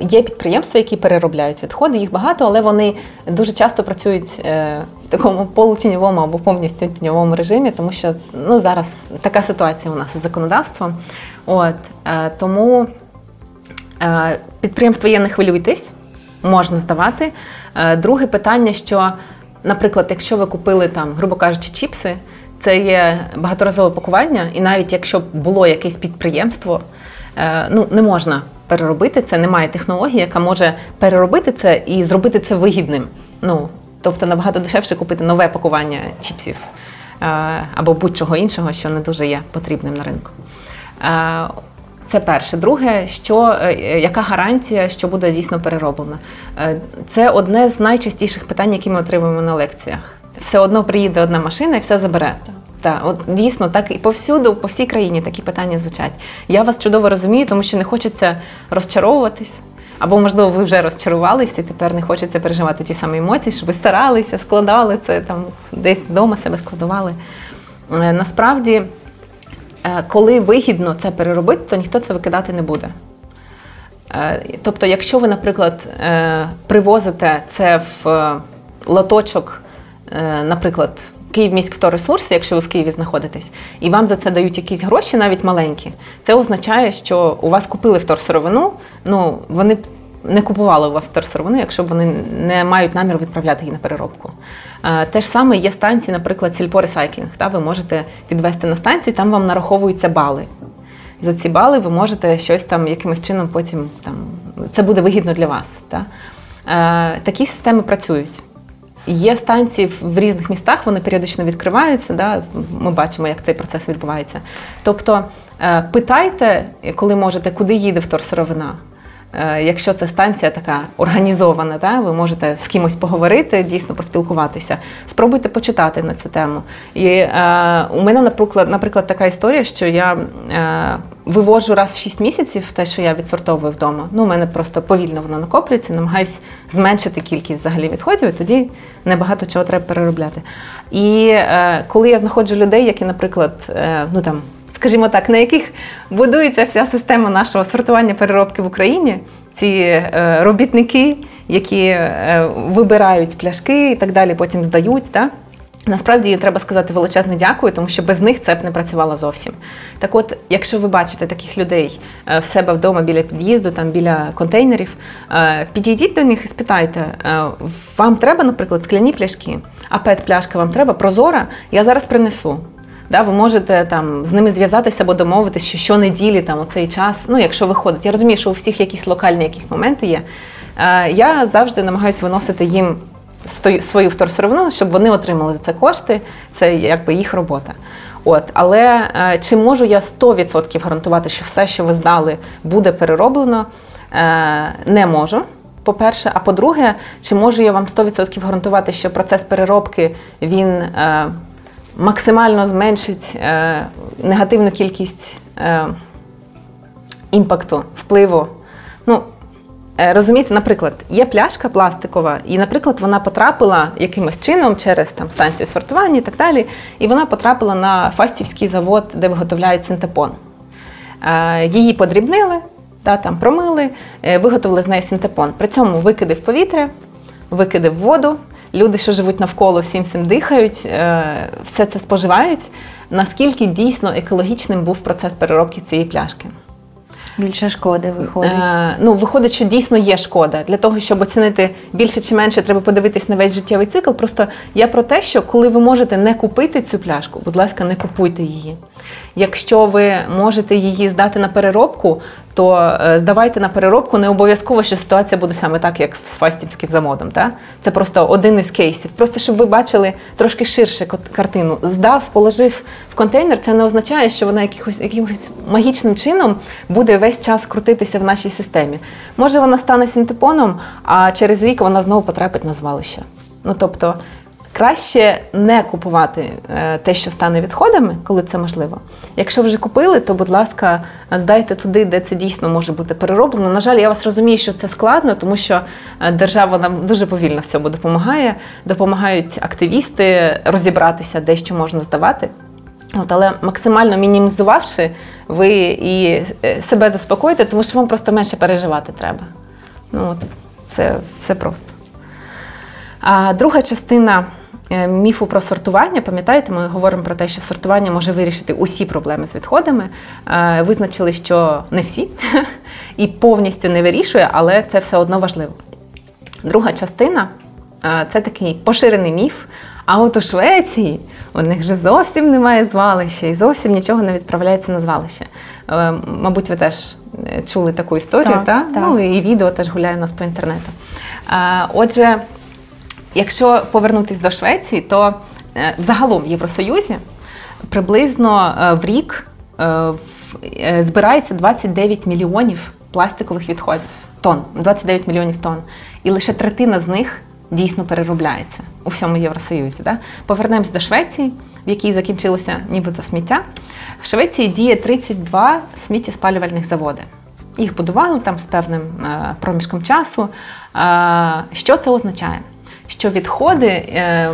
Є підприємства, які переробляють відходи, їх багато, але вони дуже часто працюють е, в такому полутіньовому або повністю тіньовому режимі, тому що ну, зараз така ситуація у нас із законодавством. От е, Тому е, підприємства є, не хвилюйтесь, можна здавати. Друге питання, що, наприклад, якщо ви купили там, грубо кажучи, чіпси. Це є багаторазове пакування, і навіть якщо було якесь підприємство, е, ну не можна переробити це, немає технології, яка може переробити це і зробити це вигідним. Ну тобто набагато дешевше купити нове пакування чіпсів е, або будь-чого іншого, що не дуже є потрібним на ринку. Е, це перше. Друге, що яка гарантія, що буде дійсно перероблено? Це одне з найчастіших питань, які ми отримуємо на лекціях все одно приїде одна машина і все забере. Так, от дійсно так і повсюду, по всій країні такі питання звучать. Я вас чудово розумію, тому що не хочеться розчаровуватись. Або, можливо, ви вже розчарувалися і тепер не хочеться переживати ті самі емоції, що ви старалися, складали це там десь вдома себе складували. Е, насправді, е, коли вигідно це переробити, то ніхто це викидати не буде. Е, тобто, якщо ви, наприклад, привозите це в лоточок наприклад, Київміськвторресурси, якщо ви в Києві знаходитесь, і вам за це дають якісь гроші, навіть маленькі, це означає, що у вас купили вторсировину, ну вони б не купували у вас вторсировину, якщо б вони не мають наміру відправляти її на переробку. Е, те ж саме є станції, наприклад, сільпоресайклінг. Ви можете відвести на станцію, там вам нараховуються бали. За ці бали ви можете щось там якимось чином потім там це буде вигідно для вас. Та? Е, такі системи працюють. Є станції в різних містах, вони періодично відкриваються. Да? Ми бачимо, як цей процес відбувається. Тобто е, питайте, коли можете, куди їде вторсировина. Е, якщо це станція така організована, да, ви можете з кимось поговорити, дійсно поспілкуватися. Спробуйте почитати на цю тему. І е, у мене, наприклад, наприклад, така історія, що я е, вивожу раз в 6 місяців те, що я відсортовую вдома. Ну, у мене просто повільно воно накоплюється, намагаюся зменшити кількість взагалі відходів, і тоді небагато чого треба переробляти. І е, коли я знаходжу людей, які, наприклад, е, ну там скажімо так, на яких будується вся система нашого сортування переробки в Україні. Ці е, робітники, які е, вибирають пляшки і так далі, потім здають. Да? Насправді треба сказати величезне дякую, тому що без них це б не працювало зовсім. Так от, якщо ви бачите таких людей е, в себе вдома біля під'їзду, там біля контейнерів, підійдіть до них і спитайте, вам треба, наприклад, скляні пляшки, а пет-пляшка вам треба, прозора, я зараз принесу. Да, Ви можете там з ними зв'язатися або домовитися, що щонеділі там у цей час, ну якщо виходить. Я розумію, що у всіх якісь локальні якісь моменти є. Я завжди намагаюся виносити їм свою вторсировину, щоб вони отримали за це кошти. Це якби їх робота. От, але е, чи можу я 100% гарантувати, що все, що ви здали, буде перероблено? Е, не можу. По-перше, а по-друге, чи можу я вам 100% гарантувати, що процес переробки він е, максимально зменшить е, негативну кількість е, імпакту, впливу? Ну, Е, розумієте, наприклад, є пляшка пластикова, і, наприклад, вона потрапила якимось чином через там станцію сортування і так далі, і вона потрапила на фастівський завод, де виготовляють синтепон. Е, її подрібнили, та, там промили, е, виготовили з неї синтепон. При цьому викиди в повітря, викиди в воду. Люди, що живуть навколо, всім цим дихають, все це споживають. Наскільки дійсно екологічним був процес переробки цієї пляшки? Більше шкоди виходить. Е, Ну, виходить, що дійсно є шкода. Для того, щоб оцінити більше чи менше, треба подивитись на весь життєвий цикл. Просто я про те, що коли ви можете не купити цю пляшку, будь ласка, не купуйте її. Якщо ви можете її здати на переробку, то е, здавайте на переробку не обов'язково, що ситуація буде саме так, як з фастівським замодом. Та? Це просто один із кейсів. Просто щоб ви бачили трошки ширше картину. Здав, положив в контейнер, це не означає, що вона якихось, якимось магічним чином буде весь час крутитися в нашій системі. Може, вона стане синтепоном, а через рік вона знову потрапить на звалище. Ну тобто Краще не купувати е, те, що стане відходами, коли це можливо. Якщо вже купили, то, будь ласка, здайте туди, де це дійсно може бути перероблено. На жаль, я вас розумію, що це складно, тому що е, держава нам дуже повільно в цьому допомагає. Допомагають активісти розібратися, де що можна здавати. От, Але максимально мінімізувавши, ви і е, себе заспокоїте, тому що вам просто менше переживати треба. Ну от, Це все просто. А друга частина. Е, міфу про сортування, пам'ятаєте, ми говоримо про те, що сортування може вирішити усі проблеми з відходами. Е, визначили, що не всі (laughs) і повністю не вирішує, але це все одно важливо. Друга частина е, це такий поширений міф. А от у Швеції у них же зовсім немає звалища і зовсім нічого не відправляється на звалище. Мабуть, ви теж чули таку історію, так? так? так. Ну і відео теж гуляє у нас по інтернету. Отже, Якщо повернутися до Швеції, то е, взагалом в Євросоюзі приблизно е, в рік е, збирається 29 мільйонів пластикових відходів тонн, 29 мільйонів тонн. І лише третина з них дійсно переробляється у всьому Євросоюзі. Да? Повернемось до Швеції, в якій закінчилося нібито сміття. В Швеції діє 32 сміттєспалювальних заводи. Їх будували там з певним проміжком часу. Що це означає? Що відходи е,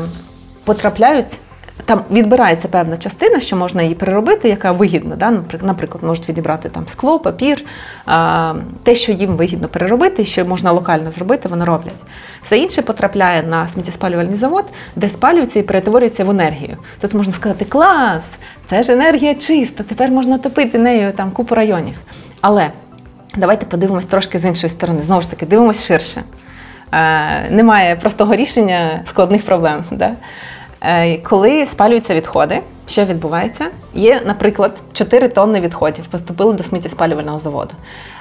потрапляють. Там відбирається певна частина, що можна її переробити, яка вигідна. Да? Наприклад, можуть відібрати там скло, папір, те, що їм вигідно переробити, що можна локально зробити, вони роблять. Все інше потрапляє на сміттєспалювальний завод, де спалюється і перетворюється в енергію. Тут можна сказати, клас, це ж енергія чиста, тепер можна топити нею там купу районів. Але давайте подивимось трошки з іншої сторони. Знову ж таки, дивимось ширше. Е, немає простого рішення складних проблем. Да? Е, коли спалюються відходи, що відбувається? Є, наприклад, 4 тонни відходів поступили до сміттєспалювального заводу.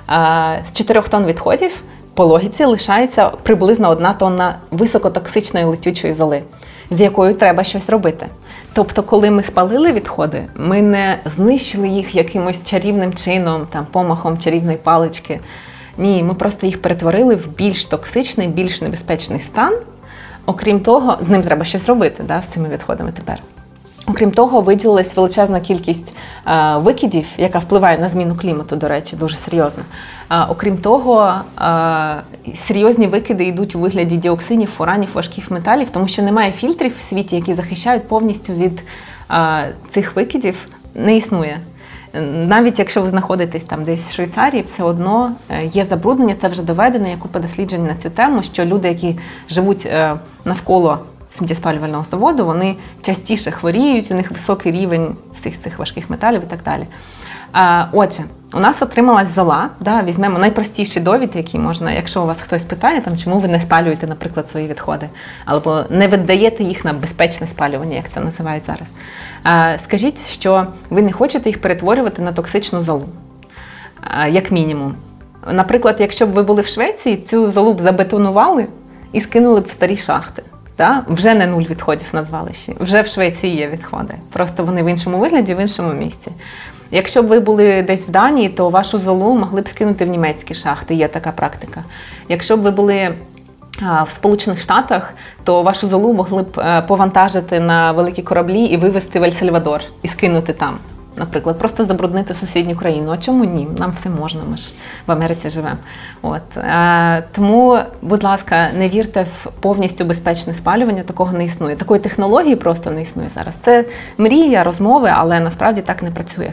Е, з 4 тонн відходів по логіці лишається приблизно одна тонна високотоксичної летючої золи, з якою треба щось робити. Тобто, коли ми спалили відходи, ми не знищили їх якимось чарівним чином, там помахом чарівної палички. Ні, ми просто їх перетворили в більш токсичний, більш небезпечний стан. Окрім того, з ним треба щось робити да, з цими відходами тепер. Окрім того, виділилась величезна кількість е, викидів, яка впливає на зміну клімату, до речі, дуже серйозно. Е, окрім того, е, серйозні викиди йдуть у вигляді діоксинів, фуранів, важких металів, тому що немає фільтрів в світі, які захищають повністю від е, цих викидів, не існує. Навіть якщо ви знаходитесь там десь в Швейцарії, все одно е, є забруднення, це вже доведено, є купа досліджень на цю тему, що люди, які живуть е, навколо сміттєспалювального заводу, вони частіше хворіють, у них високий рівень всіх цих важких металів і так далі. Отже, у нас отрималась зола. Да, Візьмемо найпростіші довід, які можна, якщо у вас хтось питає, там, чому ви не спалюєте, наприклад, свої відходи, або не віддаєте їх на безпечне спалювання, як це називають зараз. Скажіть, що ви не хочете їх перетворювати на токсичну золу, як мінімум. Наприклад, якщо б ви були в Швеції, цю золу б забетонували і скинули б в старі шахти. Та? Вже не нуль відходів на звалищі, вже в Швеції є відходи. Просто вони в іншому вигляді, в іншому місці. Якщо б ви були десь в Данії, то вашу золу могли б скинути в німецькі шахти, є така практика. Якщо б ви були в Сполучених Штатах, то вашу золу могли б е, повантажити на великі кораблі і вивезти в Ель-Сальвадор і скинути там. Наприклад, просто забруднити сусідню країну. А чому ні? Нам все можна, ми ж в Америці живемо. От е, тому, будь ласка, не вірте в повністю безпечне спалювання, такого не існує. Такої технології просто не існує зараз. Це мрія, розмови, але насправді так не працює.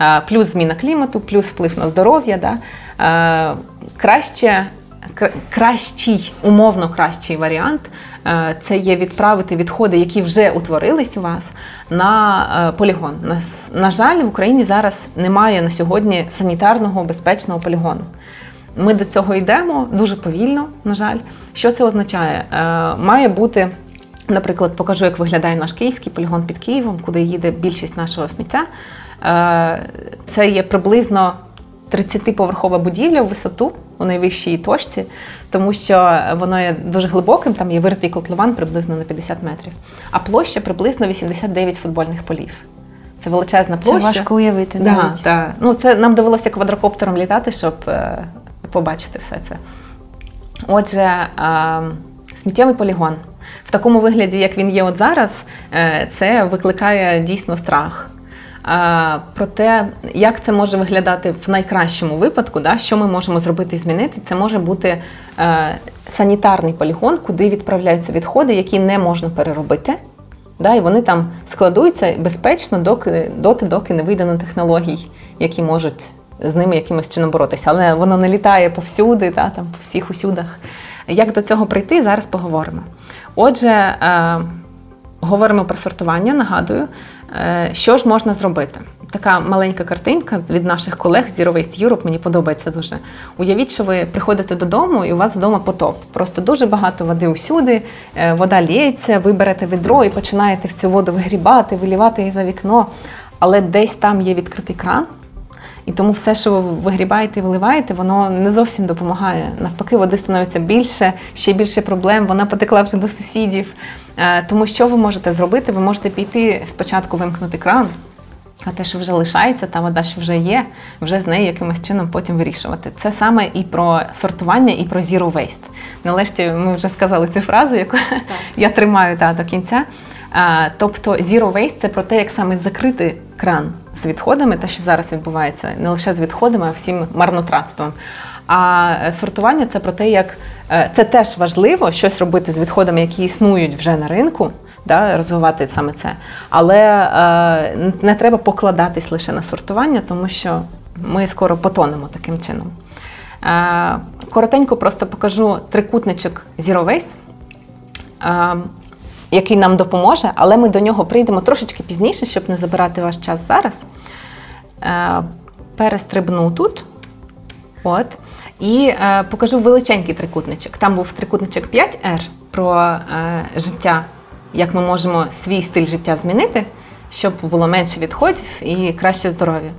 Е, плюс зміна клімату, плюс вплив на здоров'я. Да? Краще, кращий, умовно кращий варіант е, це є відправити відходи, які вже утворились у вас, на полігон. На, жаль, в Україні зараз немає на сьогодні санітарного безпечного полігону. Ми до цього йдемо дуже повільно, на жаль. Що це означає? Має бути. Наприклад, покажу, як виглядає наш київський полігон під Києвом, куди їде більшість нашого сміття. Е, це є приблизно 30-поверхова будівля в висоту у найвищій точці, тому що воно є дуже глибоким, там є виритий котлован приблизно на 50 метрів, а площа приблизно 89 футбольних полів. Це величезна площа. Це важко уявити. Да, навіть. Да. Ну, це Нам довелося квадрокоптером літати, щоб е, побачити все це. Отже, е, сміттєвий полігон. В такому вигляді, як він є от зараз, е, це викликає дійсно страх про те, як це може виглядати в найкращому випадку, да, що ми можемо зробити і змінити, це може бути е, санітарний полігон, куди відправляються відходи, які не можна переробити. Да, І вони там складуються безпечно, доки доти, доки не вийде на технологій, які можуть з ними якимось чином боротися. Але воно не літає повсюди, да, там, по всіх усюдах. Як до цього прийти, зараз поговоримо. Отже, е, говоримо про сортування, нагадую. Е, що ж можна зробити? Така маленька картинка від наших колег з Zero Waste Europe, мені подобається дуже. Уявіть, що ви приходите додому і у вас вдома потоп. Просто дуже багато води усюди, е, вода лється, ви берете відро і починаєте в цю воду вигрібати, вилівати її за вікно. Але десь там є відкритий кран, і тому все, що ви вигрібаєте і виливаєте, воно не зовсім допомагає. Навпаки, води становиться більше, ще більше проблем. Вона потекла вже до сусідів. Е, тому що ви можете зробити? Ви можете піти спочатку вимкнути кран, а те, що вже лишається, та вода, що вже є, вже з нею якимось чином потім вирішувати. Це саме і про сортування, і про zero waste. Нарешті ми вже сказали цю фразу, яку так. я тримаю та, до кінця. А, Тобто zero waste – це про те, як саме закрити кран з відходами, те, що зараз відбувається, не лише з відходами, а всім марнотратством. А е, сортування це про те, як е, це теж важливо щось робити з відходами, які існують вже на ринку, да, розвивати саме це. Але е, не треба покладатись лише на сортування, тому що ми скоро потонемо таким чином. Е, коротенько просто покажу трикутничок Zero Waste, е, який нам допоможе, але ми до нього прийдемо трошечки пізніше, щоб не забирати ваш час зараз. Е, перестрибну тут. От. І е, покажу величенький трикутничок. Там був трикутничок 5R про е, життя, як ми можемо свій стиль життя змінити, щоб було менше відходів і краще здоров'я.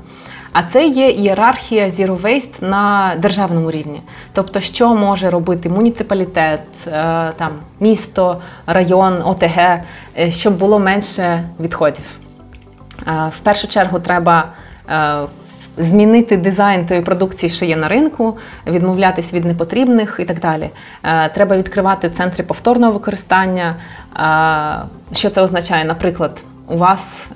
А це є ієрархія Waste на державному рівні. Тобто, що може робити муніципалітет, е, там, місто, район, ОТГ, е, щоб було менше відходів. Е, в першу чергу треба змінити дизайн тої продукції, що є на ринку, відмовлятись від непотрібних і так далі. Треба відкривати центри повторного використання. Що це означає? Наприклад, у вас.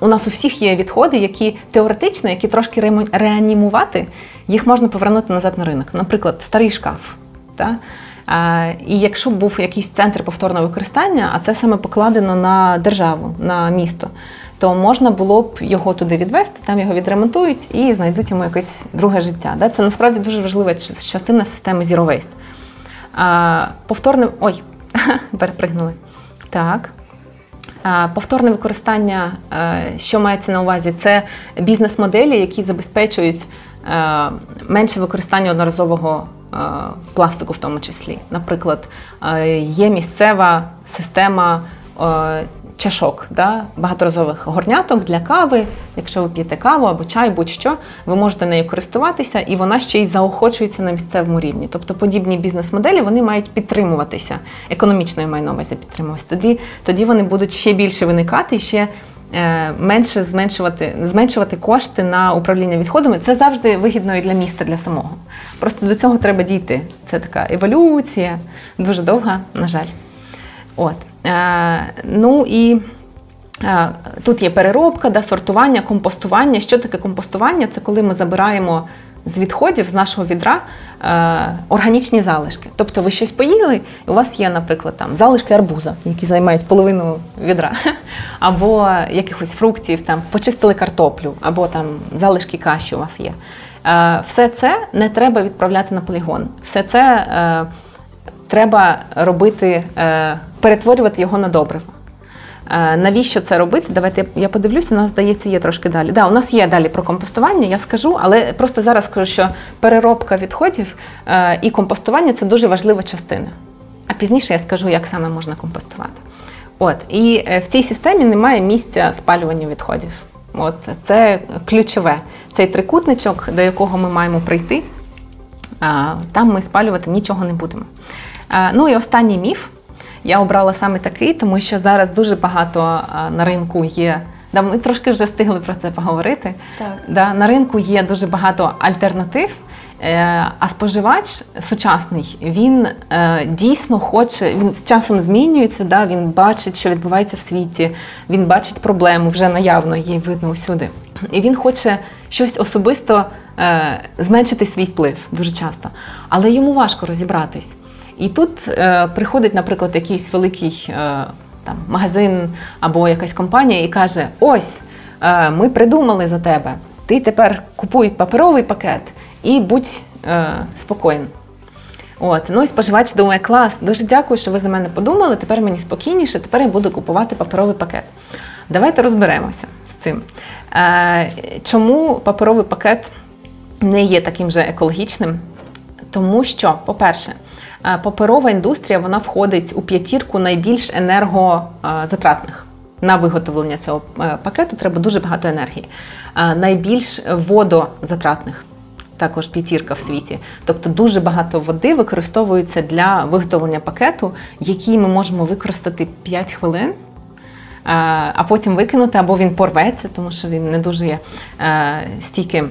У нас у всіх є відходи, які теоретично, які трошки реанімувати, їх можна повернути назад на ринок. Наприклад, старий шкаф. Та? І якщо був якийсь центр повторного використання, а це саме покладено на державу, на місто, то можна було б його туди відвести, там його відремонтують і знайдуть йому якесь друге життя. Це насправді дуже важлива частина системи Zero Waste. Повторне, ой, (laughs) перепригнули. Так. Повторне використання, що мається на увазі, це бізнес-моделі, які забезпечують менше використання одноразового пластику, в тому числі. Наприклад, є місцева система чашок, да, багаторазових горняток для кави. Якщо ви п'єте каву або чай, будь-що, ви можете нею користуватися, і вона ще й заохочується на місцевому рівні. Тобто подібні бізнес-моделі вони мають підтримуватися, економічно я маю на увазі підтримуватися. Тоді, тоді вони будуть ще більше виникати і ще. Е, менше зменшувати зменшувати кошти на управління відходами це завжди вигідно і для міста, для самого. Просто до цього треба дійти. Це така еволюція, дуже довга, на жаль. От. Е, ну і е, тут є переробка, да, сортування, компостування. Що таке компостування? Це коли ми забираємо з відходів з нашого відра е, органічні залишки. Тобто ви щось поїли, і у вас є, наприклад, там залишки арбуза, які займають половину відра, (laughs) або якихось фруктів, там почистили картоплю, або там залишки каші у вас є. Все це не треба відправляти на полігон. Все це треба робити, е, перетворювати його на добриво. Е, навіщо це робити? Давайте я подивлюся, у нас здається, є трошки далі. Да, у нас є далі про компостування, я скажу, але просто зараз скажу, що переробка відходів е, і компостування це дуже важлива частина. А пізніше я скажу, як саме можна компостувати. От, І в цій системі немає місця спалювання відходів. От, Це ключове. Цей трикутничок, до якого ми маємо прийти, там ми спалювати нічого не будемо. Ну і останній міф. Я обрала саме такий, тому що зараз дуже багато на ринку є. Да, Ми трошки вже встигли про це поговорити. Так. Да, На ринку є дуже багато альтернатив, е, а споживач сучасний він е, дійсно хоче, він з часом змінюється, да, він бачить, що відбувається в світі, він бачить проблему, вже наявно її видно усюди. І він хоче щось особисто е, зменшити свій вплив дуже часто. Але йому важко розібратись. І тут е, приходить, наприклад, якийсь великий е, там магазин або якась компанія і каже: Ось, е, ми придумали за тебе. Ти тепер купуй паперовий пакет і будь е, спокоєн. От, ну і споживач думає, клас, дуже дякую, що ви за мене подумали. Тепер мені спокійніше, тепер я буду купувати паперовий пакет. Давайте розберемося з цим. Е, Чому паперовий пакет не є таким же екологічним? Тому що, по-перше, паперова індустрія вона входить у п'ятірку найбільш енергозатратних. На виготовлення цього е, пакету треба дуже багато енергії. Е, найбільш водозатратних. Також п'ятірка в світі. Тобто дуже багато води використовується для виготовлення пакету, який ми можемо використати 5 хвилин, а потім викинути, або він порветься, тому що він не дуже є стійким.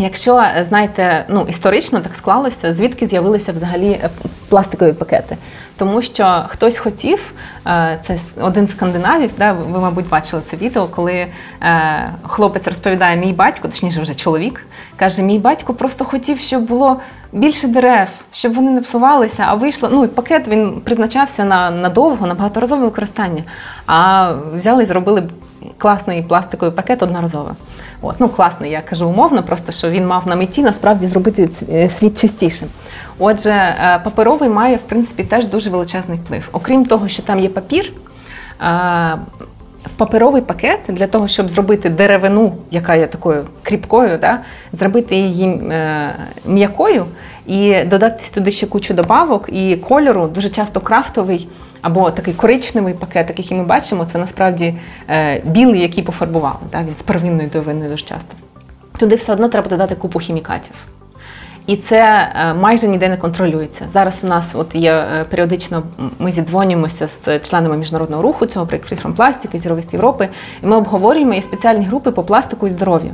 Якщо знаєте, ну історично так склалося, звідки з'явилися взагалі е, пластикові пакети? Тому що хтось хотів, е, це один з скандинавів, да, ви, мабуть, бачили це відео, коли е, хлопець розповідає, мій батько, точніше вже чоловік, каже: Мій батько просто хотів, щоб було більше дерев, щоб вони не псувалися, а вийшло. Ну і пакет він призначався на довго, на багаторазове використання. А взяли і зробили класний пластиковий пакет одноразово. От, ну класний, я кажу умовно, просто що він мав на меті насправді зробити е, світ чистішим. Отже, е, паперовий має в принципі теж дуже величезний вплив. Окрім того, що там є папір. Е, в паперовий пакет для того, щоб зробити деревину, яка є такою кріпкою, да, зробити її м'якою і додати туди ще кучу добавок і кольору, дуже часто крафтовий або такий коричневий пакет, який ми бачимо, це насправді е, білий, який пофарбували. Так? Він з первинною довинною дуже часто. Туди все одно треба додати купу хімікатів. І це е, майже ніде не контролюється. Зараз у нас от є е, періодично, ми зідзвонюємося з членами міжнародного руху цього проєкту Free from Plastic, Зіровіст Європи, і ми обговорюємо є спеціальні групи по пластику і здоров'ю.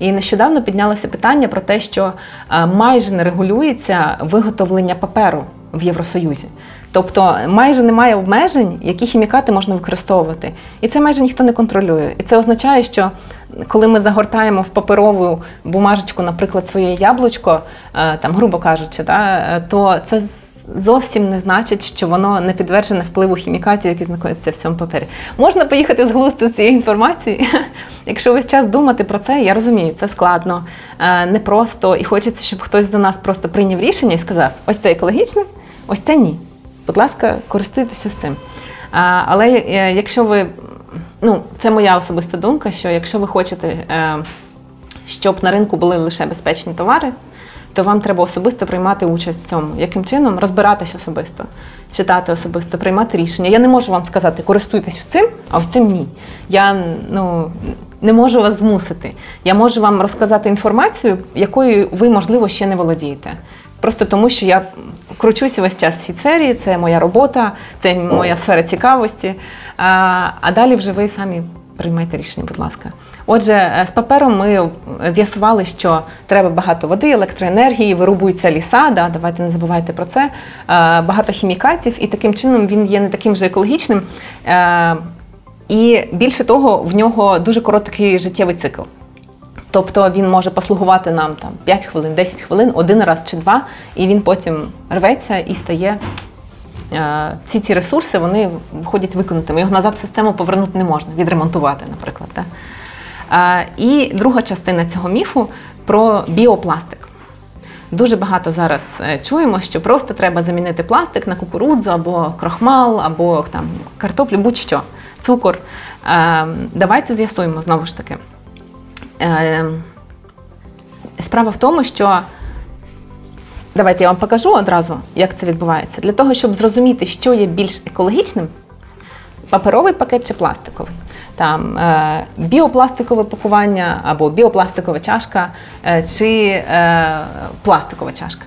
І нещодавно піднялося питання про те, що майже не регулюється виготовлення паперу в Євросоюзі. Тобто майже немає обмежень, які хімікати можна використовувати. І це майже ніхто не контролює. І це означає, що коли ми загортаємо в паперову бумажечку, наприклад, своє яблучко, е, там, грубо кажучи, е, то це зовсім не значить, що воно не підтверджене впливу хімікатів, які знаходяться в цьому папері. Можна поїхати з глузду цієї інформації. (laughs) Якщо весь час думати про це, я розумію, це складно, е, непросто, і хочеться, щоб хтось за нас просто прийняв рішення і сказав: ось це екологічно, ось це ні. Будь ласка, користуйтеся з цим. Але якщо ви, ну це моя особиста думка, що якщо ви хочете, щоб на ринку були лише безпечні товари то вам треба особисто приймати участь в цьому. Яким чином розбиратись особисто, читати особисто, приймати рішення. Я не можу вам сказати, користуйтесь цим, а ось цим ні. Я ну не можу вас змусити. Я можу вам розказати інформацію, якою ви, можливо, ще не володієте. Просто тому, що я кручуся весь час в цій сфері, це моя робота, це моя сфера цікавості. А, а далі вже ви самі приймайте рішення, будь ласка. Отже, е, з папером ми з'ясували, що треба багато води, електроенергії, вирубуються ліса. Да, Давайте не забувайте про це. Е, багато хімікатів, і таким чином він є не таким же екологічним. Е, і більше того, в нього дуже короткий життєвий цикл. Тобто він може послугувати нам там 5 хвилин, 10 хвилин, один раз чи два, і він потім рветься і стає. Ці ці ресурси вони виходять виконатими. Його назад в систему повернути не можна, відремонтувати, наприклад. Так? І друга частина цього міфу про біопластик. Дуже багато зараз е, чуємо, що просто треба замінити пластик на кукурудзу або крохмал, або там картоплю, будь-що, цукор. Е, давайте з'ясуємо знову ж таки. Е, справа в тому, що давайте я вам покажу одразу, як це відбувається. Для того, щоб зрозуміти, що є більш екологічним, паперовий пакет чи пластиковий там е, біопластикове пакування або біопластикова чашка е, чи е, пластикова чашка.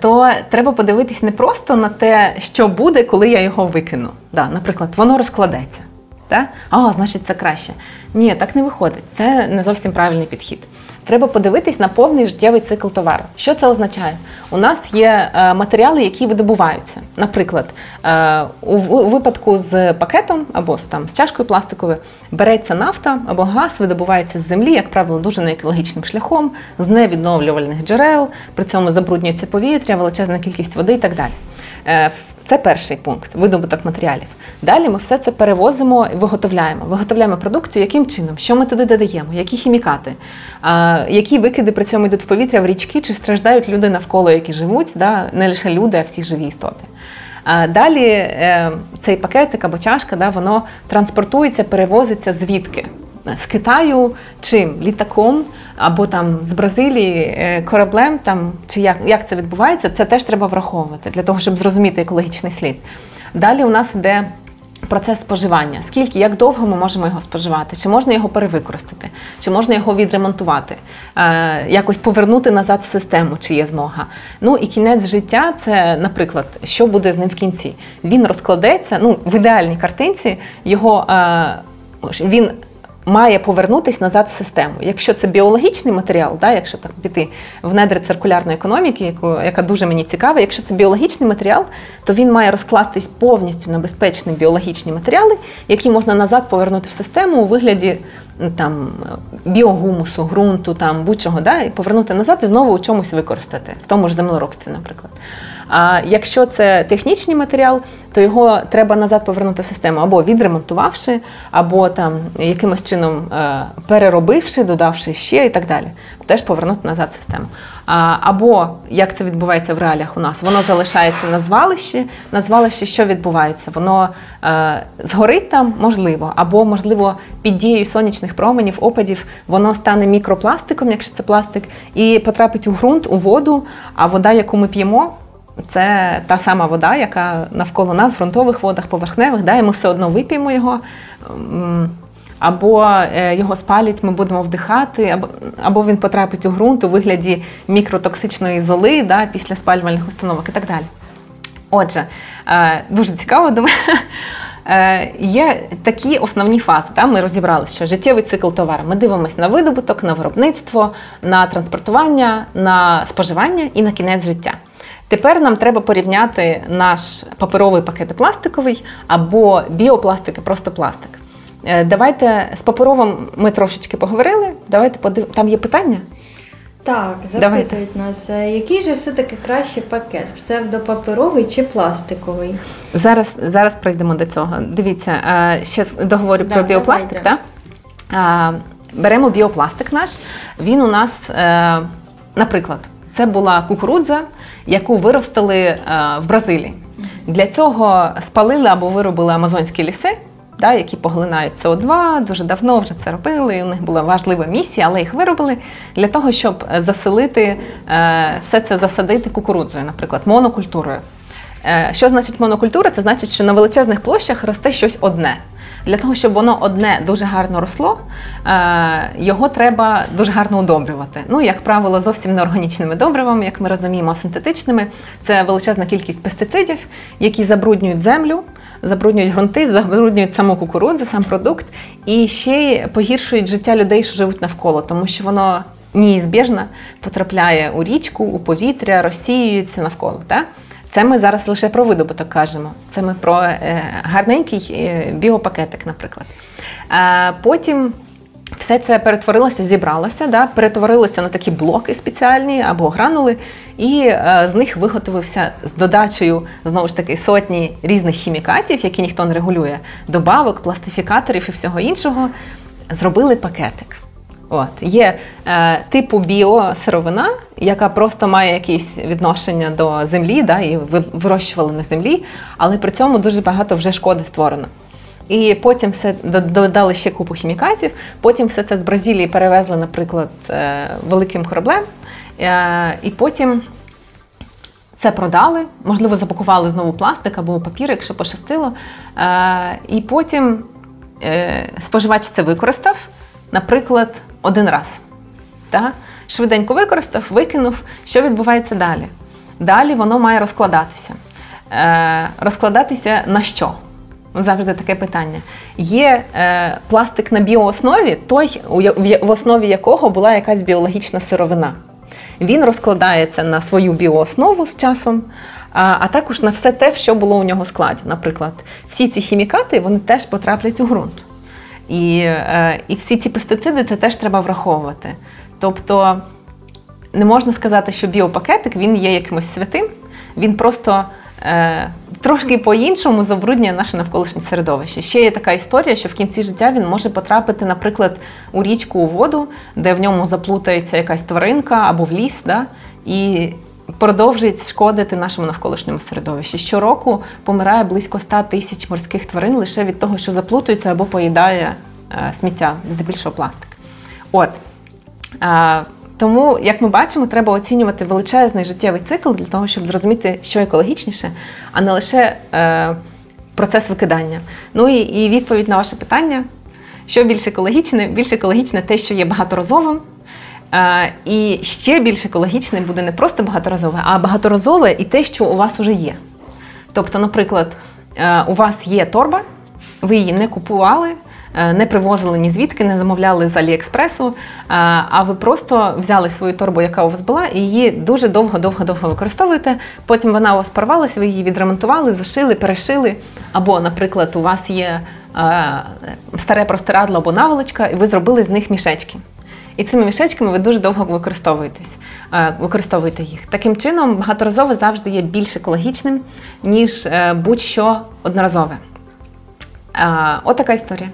То треба подивитись не просто на те, що буде, коли я його викину. Да, Наприклад, воно розкладеться. Так? А, значить, це краще. Ні, так не виходить. Це не зовсім правильний підхід треба подивитись на повний життєвий цикл товару. Що це означає? У нас є е, матеріали, які видобуваються. Наприклад, е, у випадку з пакетом або з, там з чашкою пластиковою береться нафта або газ, видобувається з землі, як правило, дуже неекологічним шляхом, з невідновлювальних джерел, при цьому забруднюється повітря, величезна кількість води і так далі. Е, це перший пункт видобуток матеріалів. Далі ми все це перевозимо і виготовляємо. Виготовляємо продукцію, яким чином, що ми туди додаємо, які хімікати, які викиди при цьому йдуть в повітря в річки, чи страждають люди навколо, які живуть, да? не лише люди, а всі живі істоти. Далі е, цей пакетик або чашка, да, воно транспортується, перевозиться звідки? З Китаю чим? Літаком або там з Бразилії е, кораблем, там чи як як це відбувається, це теж треба враховувати для того, щоб зрозуміти екологічний слід. Далі у нас йде процес споживання. Скільки, як довго ми можемо його споживати? Чи можна його перевикористати, чи можна його відремонтувати, е, якось повернути назад в систему, чи є змога. Ну і кінець життя це, наприклад, що буде з ним в кінці. Він розкладеться, ну в ідеальній картинці його е, він має повернутися назад в систему. Якщо це біологічний матеріал, да, якщо так піти в недри циркулярної економіки, яку, яка дуже мені цікава, якщо це біологічний матеріал, то він має розкластись повністю на безпечні біологічні матеріали, які можна назад повернути в систему у вигляді там біогумусу, ґрунту, там будь-чого, да, і повернути назад і знову у чомусь використати, в тому ж землеробстві, наприклад. А якщо це технічний матеріал, то його треба назад повернути в систему або відремонтувавши, або там якимось чином е, переробивши, додавши ще і так далі. Теж повернути назад в систему. Або як це відбувається в реаліях у нас, воно залишається на звалищі. На звалищі що відбувається? Воно е, згорить там, можливо, або, можливо, під дією сонячних променів, опадів, воно стане мікропластиком, якщо це пластик, і потрапить у ґрунт, у воду, а вода, яку ми п'ємо. Це та сама вода, яка навколо нас в ґрунтових водах, поверхневих, да, і ми все одно вип'ємо його, або е, його спалять, ми будемо вдихати, або він потрапить у ґрунт у вигляді мікротоксичної золи да, після спалювальних установок і так далі. Отже, е, дуже цікаво. (laughs) Е, є такі основні фази. Там Ми розібрали, що життєвий цикл товару. Ми дивимося на видобуток, на виробництво, на транспортування, на споживання і на кінець життя. Тепер нам треба порівняти наш паперовий пакет пластиковий або біопластик і просто пластик. Е, давайте з паперовим ми трошечки поговорили. Давайте подив... Там є питання? Так, запитують Давайте. нас, е, який же все-таки кращий пакет? Псевдопаперовий чи пластиковий? Зараз зараз прийдемо до цього. Дивіться, е, ще договорю да, про біопластик. так? Беремо біопластик наш. Він у нас, наприклад, це була кукурудза, яку виростили в Бразилії. Для цього спалили або виробили амазонські ліси да, які поглинають СО2, дуже давно вже це робили. У них була важлива місія, але їх виробили для того, щоб заселити е, все це засадити кукурудзою, наприклад, монокультурою. Е, що значить монокультура? Це значить, що на величезних площах росте щось одне. Для того, щоб воно одне дуже гарно росло, е, його треба дуже гарно удобрювати. Ну, як правило, зовсім не органічними добривами, як ми розуміємо, синтетичними. Це величезна кількість пестицидів, які забруднюють землю, забруднюють ґрунти, забруднюють саму кукурудзу, сам продукт, і ще й погіршують життя людей, що живуть навколо, тому що воно неізбіжно потрапляє у річку, у повітря, розсіюється навколо. Так? Це ми зараз лише про видобуток кажемо. Це ми про е, гарненький е, біопакетик, наприклад. Потім все це перетворилося, зібралося, да, перетворилося на такі блоки спеціальні або гранули, і е, з них виготовився з додачею знову ж таки сотні різних хімікатів, які ніхто не регулює, добавок, пластифікаторів і всього іншого. Зробили пакетик. От Є е, типу біосировина, яка просто має якесь відношення до землі, да, і вирощували на землі, але при цьому дуже багато вже шкоди створено. І потім все додали ще купу хімікатів. Потім все це з Бразилії перевезли, наприклад, е, великим кораблем. Е, і потім це продали, можливо, запакували знову пластик або папір, якщо пощастило. Е, і потім споживач це використав, наприклад, один раз. Так? Швиденько використав, викинув. Що відбувається далі? Далі воно має розкладатися. Розкладатися на що? Завжди таке питання. Є е, пластик на біооснові, той, в основі якого була якась біологічна сировина. Він розкладається на свою біооснову з часом, а, а також на все те, що було у нього в складі. Наприклад, всі ці хімікати вони теж потраплять у ґрунт. І, е, І всі ці пестициди це теж треба враховувати. Тобто не можна сказати, що біопакетик він є якимось святим, він просто. Е, трошки по-іншому забруднює наше навколишнє середовище. Ще є така історія, що в кінці життя він може потрапити, наприклад, у річку у воду, де в ньому заплутається якась тваринка або в ліс, да, і продовжує шкодити нашому навколишньому середовищі. Щороку помирає близько 100 тисяч морських тварин лише від того, що заплутується або поїдає е, сміття, здебільшого пластик. От. Тому, як ми бачимо, треба оцінювати величезний життєвий цикл для того, щоб зрозуміти, що екологічніше, а не лише е, процес викидання. Ну і, і відповідь на ваше питання: що більш екологічне? Більш екологічне те, що є багаторазовим. Е, і ще більш екологічне буде не просто багаторазове, а багаторазове і те, що у вас вже є. Тобто, наприклад, е, у вас є торба, ви її не купували, Е, не привозили ні звідки, не замовляли з Аліекспресу, а ви просто взяли свою торбу, яка у вас була, і її дуже довго-довго-довго використовуєте. Потім вона у вас порвалася, ви її відремонтували, зашили, перешили. Або, наприклад, у вас є старе простирадло або наволочка, і ви зробили з них мішечки. І цими мішечками ви дуже довго використовуєтесь, використовуєте їх. Таким чином, багаторазове завжди є більш екологічним, ніж будь-що одноразове. Отака історія.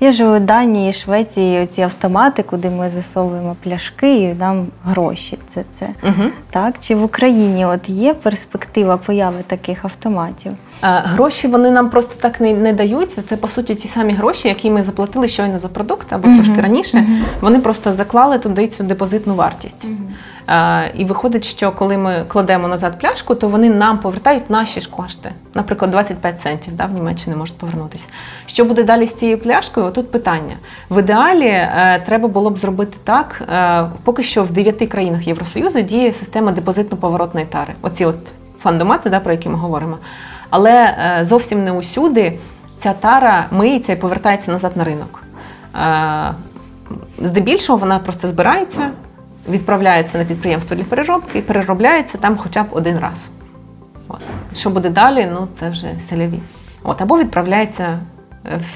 Я живу в Данії, Швеції, ці автомати, куди ми засовуємо пляшки і нам гроші. Це це. Угу. Так? Чи в Україні от є перспектива появи таких автоматів? Гроші вони нам просто так не не даються. Це по суті ті самі гроші, які ми заплатили щойно за продукт або uh трошки раніше. Uh Вони просто заклали туди цю депозитну вартість. Uh і виходить, що коли ми кладемо назад пляшку, то вони нам повертають наші ж кошти. Наприклад, 25 центів да, в Німеччині можуть повернутися. Що буде далі з цією пляшкою? Тут питання. В ідеалі е, треба було б зробити так. Е, поки що в 9 країнах Євросоюзу діє система депозитно-поворотної тари. Оці от фандомати, да, про які ми говоримо. Але е, зовсім не усюди ця тара миється і повертається назад на ринок. Е, здебільшого вона просто збирається, відправляється на підприємство для переробки і переробляється там хоча б один раз. От. Що буде далі, ну це вже селяві. От, Або відправляється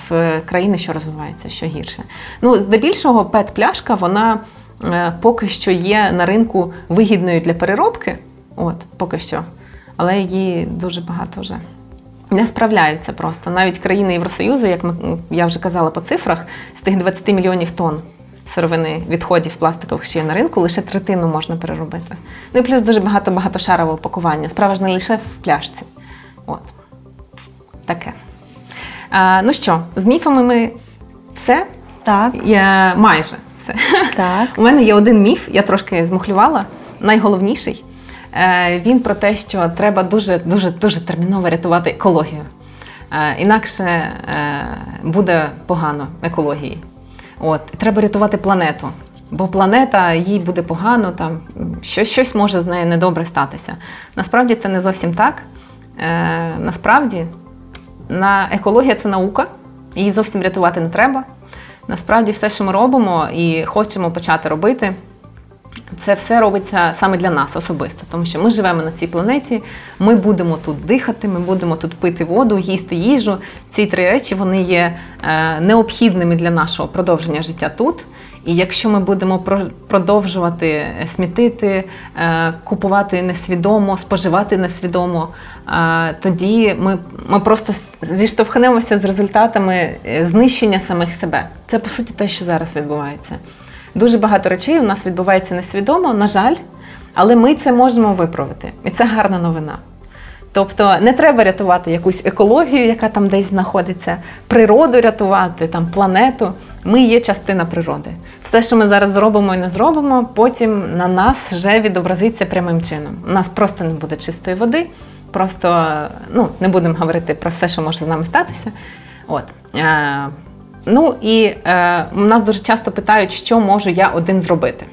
в країни, що розвиваються, що гірше. Ну, Здебільшого пет-пляшка, вона е, поки що є на ринку вигідною для переробки. От, поки що але її дуже багато вже не справляються просто. Навіть країни Євросоюзу, як ми, я вже казала по цифрах, з тих 20 мільйонів тонн сировини відходів пластикових, що є на ринку, лише третину можна переробити. Ну і плюс дуже багато багатошарового пакування. Справа ж не лише в пляшці. От. Таке. А, Ну що, з міфами ми все? Так. Я, Майже все. Так. У мене є один міф, я трошки змухлювала. Найголовніший. Е, Він про те, що треба дуже дуже дуже терміново рятувати екологію. Е, Інакше е, буде погано екології. От, треба рятувати планету. Бо планета їй буде погано, там щось, щось може з нею недобре статися. Насправді це не зовсім так. Насправді, на екологія це наука, її зовсім рятувати не треба. Насправді, все, що ми робимо і хочемо почати робити, це все робиться саме для нас особисто, тому що ми живемо на цій планеті, ми будемо тут дихати, ми будемо тут пити воду, їсти їжу. Ці три речі вони є е, необхідними для нашого продовження життя тут. І якщо ми будемо про- продовжувати смітити, е, купувати несвідомо, споживати несвідомо, е, тоді ми, ми просто зіштовхнемося з результатами знищення самих себе. Це по суті те, що зараз відбувається. Дуже багато речей у нас відбувається несвідомо, на жаль, але ми це можемо виправити. І це гарна новина. Тобто не треба рятувати якусь екологію, яка там десь знаходиться, природу рятувати, там планету. Ми є частина природи. Все, що ми зараз зробимо і не зробимо, потім на нас вже відобразиться прямим чином. У нас просто не буде чистої води, просто ну, не будемо говорити про все, що може з нами статися. От. Ну і е, нас дуже часто питають, що можу я один зробити.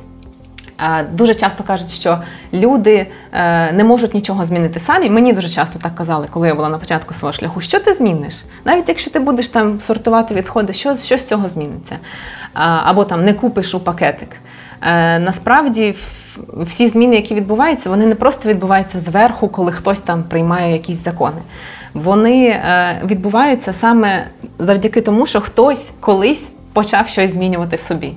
Е, Дуже часто кажуть, що люди е, не можуть нічого змінити самі. Мені дуже часто так казали, коли я була на початку свого шляху. Що ти зміниш? Навіть якщо ти будеш там сортувати відходи, що, що з цього зміниться? Або там не купиш у пакетик. Е, Насправді всі зміни, які відбуваються, вони не просто відбуваються зверху, коли хтось там приймає якісь закони. Вони е, відбуваються саме завдяки тому, що хтось колись почав щось змінювати в собі.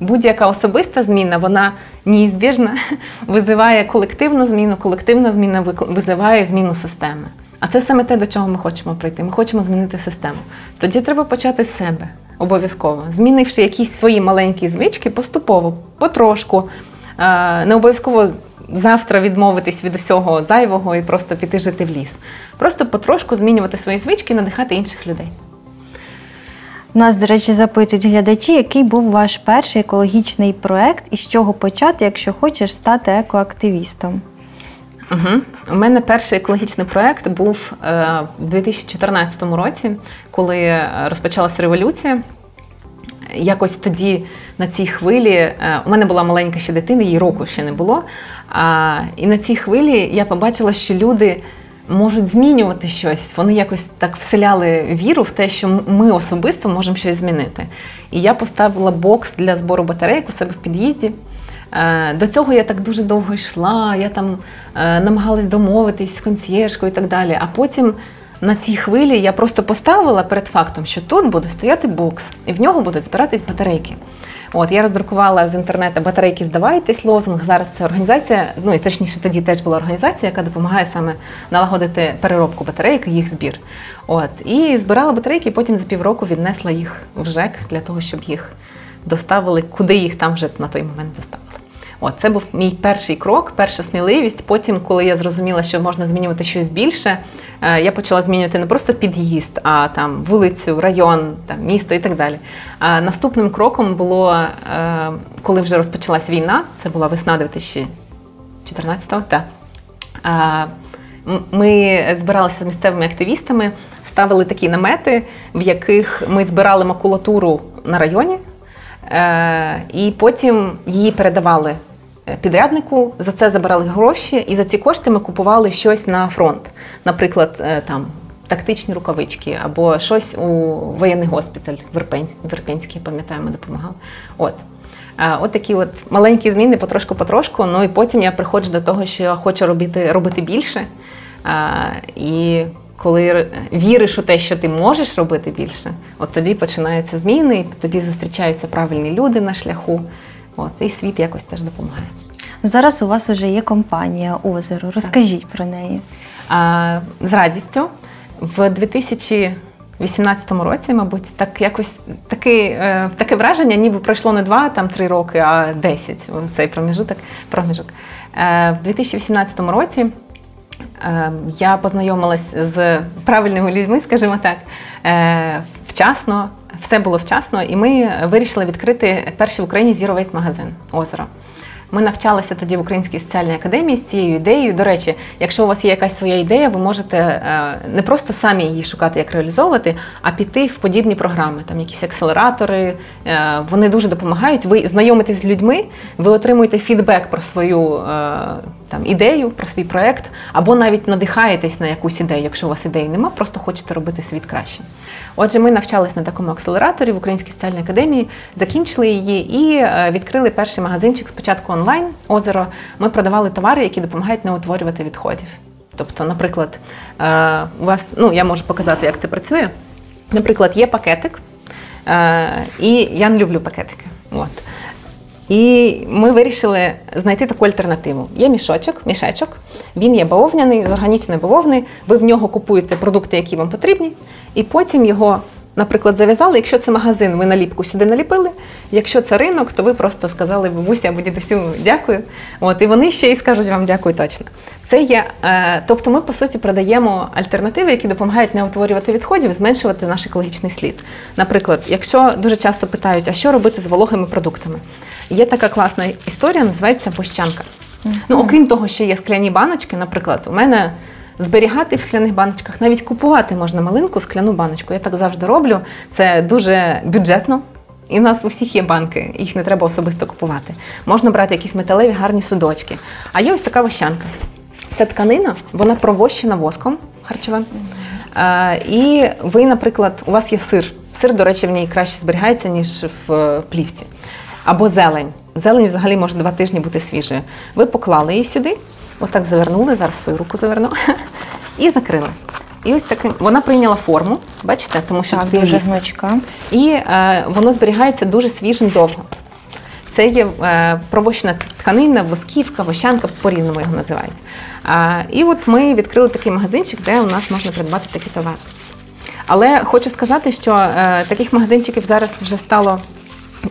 Будь-яка особиста зміна, вона неізбіжна, (laughs) визиває колективну зміну, колективна зміна визиває зміну системи. А це саме те, до чого ми хочемо прийти. Ми хочемо змінити систему. Тоді треба почати з себе обов'язково, змінивши якісь свої маленькі звички поступово, потрошку. Е, Не обов'язково завтра відмовитись від всього зайвого і просто піти жити в ліс. Просто потрошку змінювати свої звички і надихати інших людей. Нас, до речі, запитують глядачі, який був ваш перший екологічний проект і з чого почати, якщо хочеш стати екоактивістом. Угу. У мене перший екологічний проект був е, в 2014 році, коли е, розпочалася революція. Якось тоді на цій хвилі е, у мене була маленька ще дитина, їй року ще не було. А, і на цій хвилі я побачила, що люди можуть змінювати щось. Вони якось так вселяли віру в те, що ми особисто можемо щось змінити. І я поставила бокс для збору батарейок у себе в під'їзді. Е, До цього я так дуже довго йшла, я там е, намагалась домовитись з консьєржкою і так далі. А потім на цій хвилі я просто поставила перед фактом, що тут буде стояти бокс, і в нього будуть збиратись батарейки. От я роздрукувала з інтернету батарейки здавайтесь лозунг. Зараз це організація, ну і точніше тоді теж була організація, яка допомагає саме налагодити переробку батарейок їх збір. От і збирала батарейки, і потім за півроку віднесла їх в ЖЕК для того, щоб їх доставили, куди їх там вже на той момент доставили. От, це був мій перший крок, перша сміливість. Потім, коли я зрозуміла, що можна змінювати щось більше, я почала змінювати не просто під'їзд, а там вулицю, район, там, місто і так далі. А наступним кроком було, е, коли вже розпочалась війна, це була весна 2014-го, так. Ми збиралися з місцевими активістами, ставили такі намети, в яких ми збирали макулатуру на районі, е, і потім її передавали е, підряднику. За це забирали гроші, і за ці кошти ми купували щось на фронт. Наприклад, е, там тактичні рукавички або щось у воєнний госпіталь в Ірпенськ- в Ірпенській, я пам'ятаю, ми допомагали. От. От такі от маленькі зміни потрошку-потрошку. Ну і потім я приходжу до того, що я хочу робити, робити більше. І коли віриш у те, що ти можеш робити більше, от тоді починаються зміни, тоді зустрічаються правильні люди на шляху. От, і світ якось теж допомагає. Ну, Зараз у вас вже є компанія Озеро. Розкажіть про неї. А, з радістю в 2018 році, мабуть, так якось таке, е, таке враження, ніби пройшло не два, там три роки, а 10, цей проміжуток, проміжок. Е, в 2018 році Е, я познайомилась з правильними людьми, скажімо так, е, вчасно, все було вчасно, і ми вирішили відкрити перший в Україні Zero Waste магазин озеро. Ми навчалися тоді в Українській соціальній академії з цією ідеєю. До речі, якщо у вас є якась своя ідея, ви можете е, не просто самі її шукати, як реалізовувати, а піти в подібні програми, там якісь акселератори. Е, вони дуже допомагають. Ви знайомитесь з людьми, ви отримуєте фідбек про свою е, там ідею, про свій проект, або навіть надихаєтесь на якусь ідею, якщо у вас ідеї нема, просто хочете робити світ краще. Отже, ми навчались на такому акселераторі в Українській соціальній академії, закінчили її і відкрили перший магазинчик спочатку онлайн озеро. Ми продавали товари, які допомагають не утворювати відходів. Тобто, наприклад, у вас, ну я можу показати, як це працює. Наприклад, є пакетик, і я не люблю пакетики. От. І ми вирішили знайти таку альтернативу. Є мішочок, мішечок, він є бавовняний, з органічної бавовни. Ви в нього купуєте продукти, які вам потрібні, і потім його, наприклад, зав'язали. Якщо це магазин, ви наліпку сюди наліпили. Якщо це ринок, то ви просто сказали бабусі або дідусю дякую. От і вони ще й скажуть вам дякую точно. Це є, е, тобто, ми по суті продаємо альтернативи, які допомагають не утворювати відходів, зменшувати наш екологічний слід. Наприклад, якщо дуже часто питають, а що робити з вологими продуктами. Є така класна історія, називається Бощанка. Mm-hmm. Ну, окрім того, що є скляні баночки, наприклад, у мене зберігати в скляних баночках, навіть купувати можна малинку, скляну баночку. Я так завжди роблю. Це дуже бюджетно. І у нас у всіх є банки, їх не треба особисто купувати. Можна брати якісь металеві гарні судочки. А є ось така вощанка. Ця тканина, вона провощена воском харчовим. Mm-hmm. І ви, наприклад, у вас є сир. Сир, до речі, в ній краще зберігається, ніж в е, плівці або зелень. Зелень взагалі може два тижні бути свіжою. Ви поклали її сюди, отак завернули, зараз свою руку заверну, (laughs) і закрили. І ось таки вона прийняла форму, бачите, тому що так, це дуже гнучка. І е, воно зберігається дуже свіжим довго. Це є е, провощена тканина, восківка, вощанка, по-різному його називають. Е, і от ми відкрили такий магазинчик, де у нас можна придбати такі товари. Але хочу сказати, що е, таких магазинчиків зараз вже стало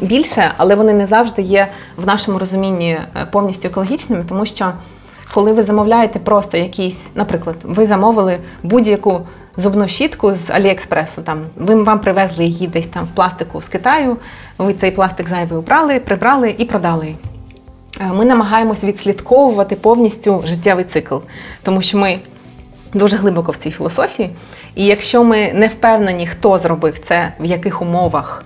більше, але вони не завжди є в нашому розумінні е, повністю екологічними, тому що коли ви замовляєте просто якісь, наприклад, ви замовили будь-яку зубну щітку з Аліекспресу, там ви вам привезли її десь там в пластику з Китаю, ви цей пластик зайвий убрали, прибрали і продали. Е, ми намагаємось відслідковувати повністю життєвий цикл, тому що ми дуже глибоко в цій філософії. І якщо ми не впевнені, хто зробив це, в яких умовах,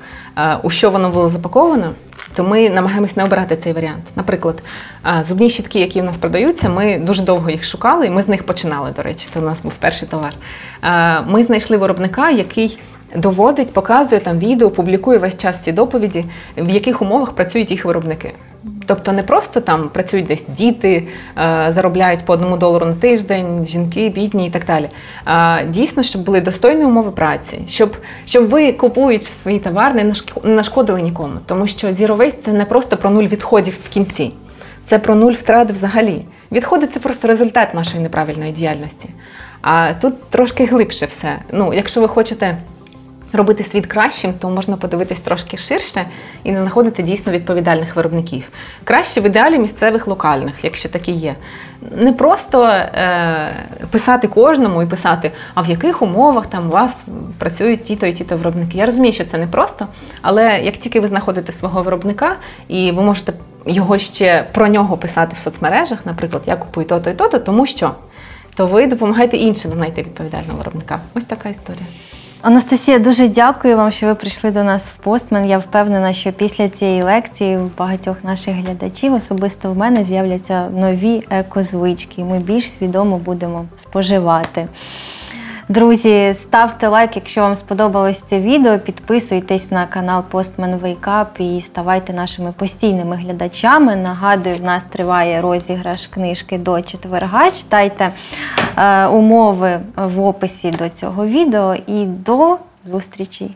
у що воно було запаковано, то ми намагаємось не обирати цей варіант. Наприклад, е, зубні щітки, які у нас продаються, ми дуже довго їх шукали, і ми з них починали, до речі, це у нас був перший товар. Е, ми знайшли виробника, який доводить, показує там відео, публікує весь час ці доповіді, в яких умовах працюють їх виробники. Тобто не просто там працюють десь діти, е, заробляють по одному долару на тиждень, жінки, бідні і так далі. Дійсно, щоб були достойні умови праці, щоб щоб ви купуючи свої товари, не нашкодили нікому. Тому що Waste – це не просто про нуль відходів в кінці, це про нуль втрат взагалі. Відходи це просто результат нашої неправильної діяльності. А тут трошки глибше все. Ну, якщо ви хочете робити світ кращим, то можна подивитись трошки ширше і знаходити дійсно відповідальних виробників. Краще в ідеалі місцевих локальних, якщо такі є. Не просто е, писати кожному і писати, а в яких умовах там у вас працюють ті-то і ті-то виробники. Я розумію, що це не просто, але як тільки ви знаходите свого виробника і ви можете його ще про нього писати в соцмережах, наприклад, я купую то-то і то-то, тому що то ви допомагаєте іншим знайти відповідального виробника. Ось така історія. Анастасія, дуже дякую вам, що ви прийшли до нас в постмен. Я впевнена, що після цієї лекції у багатьох наших глядачів особисто в мене з'являться нові екозвички. Ми більш свідомо будемо споживати. Друзі, ставте лайк, якщо вам сподобалось це відео. Підписуйтесь на канал Postman Wake Up і ставайте нашими постійними глядачами. Нагадую, в нас триває розіграш книжки до четверга. Читайте е, умови в описі до цього відео і до зустрічі!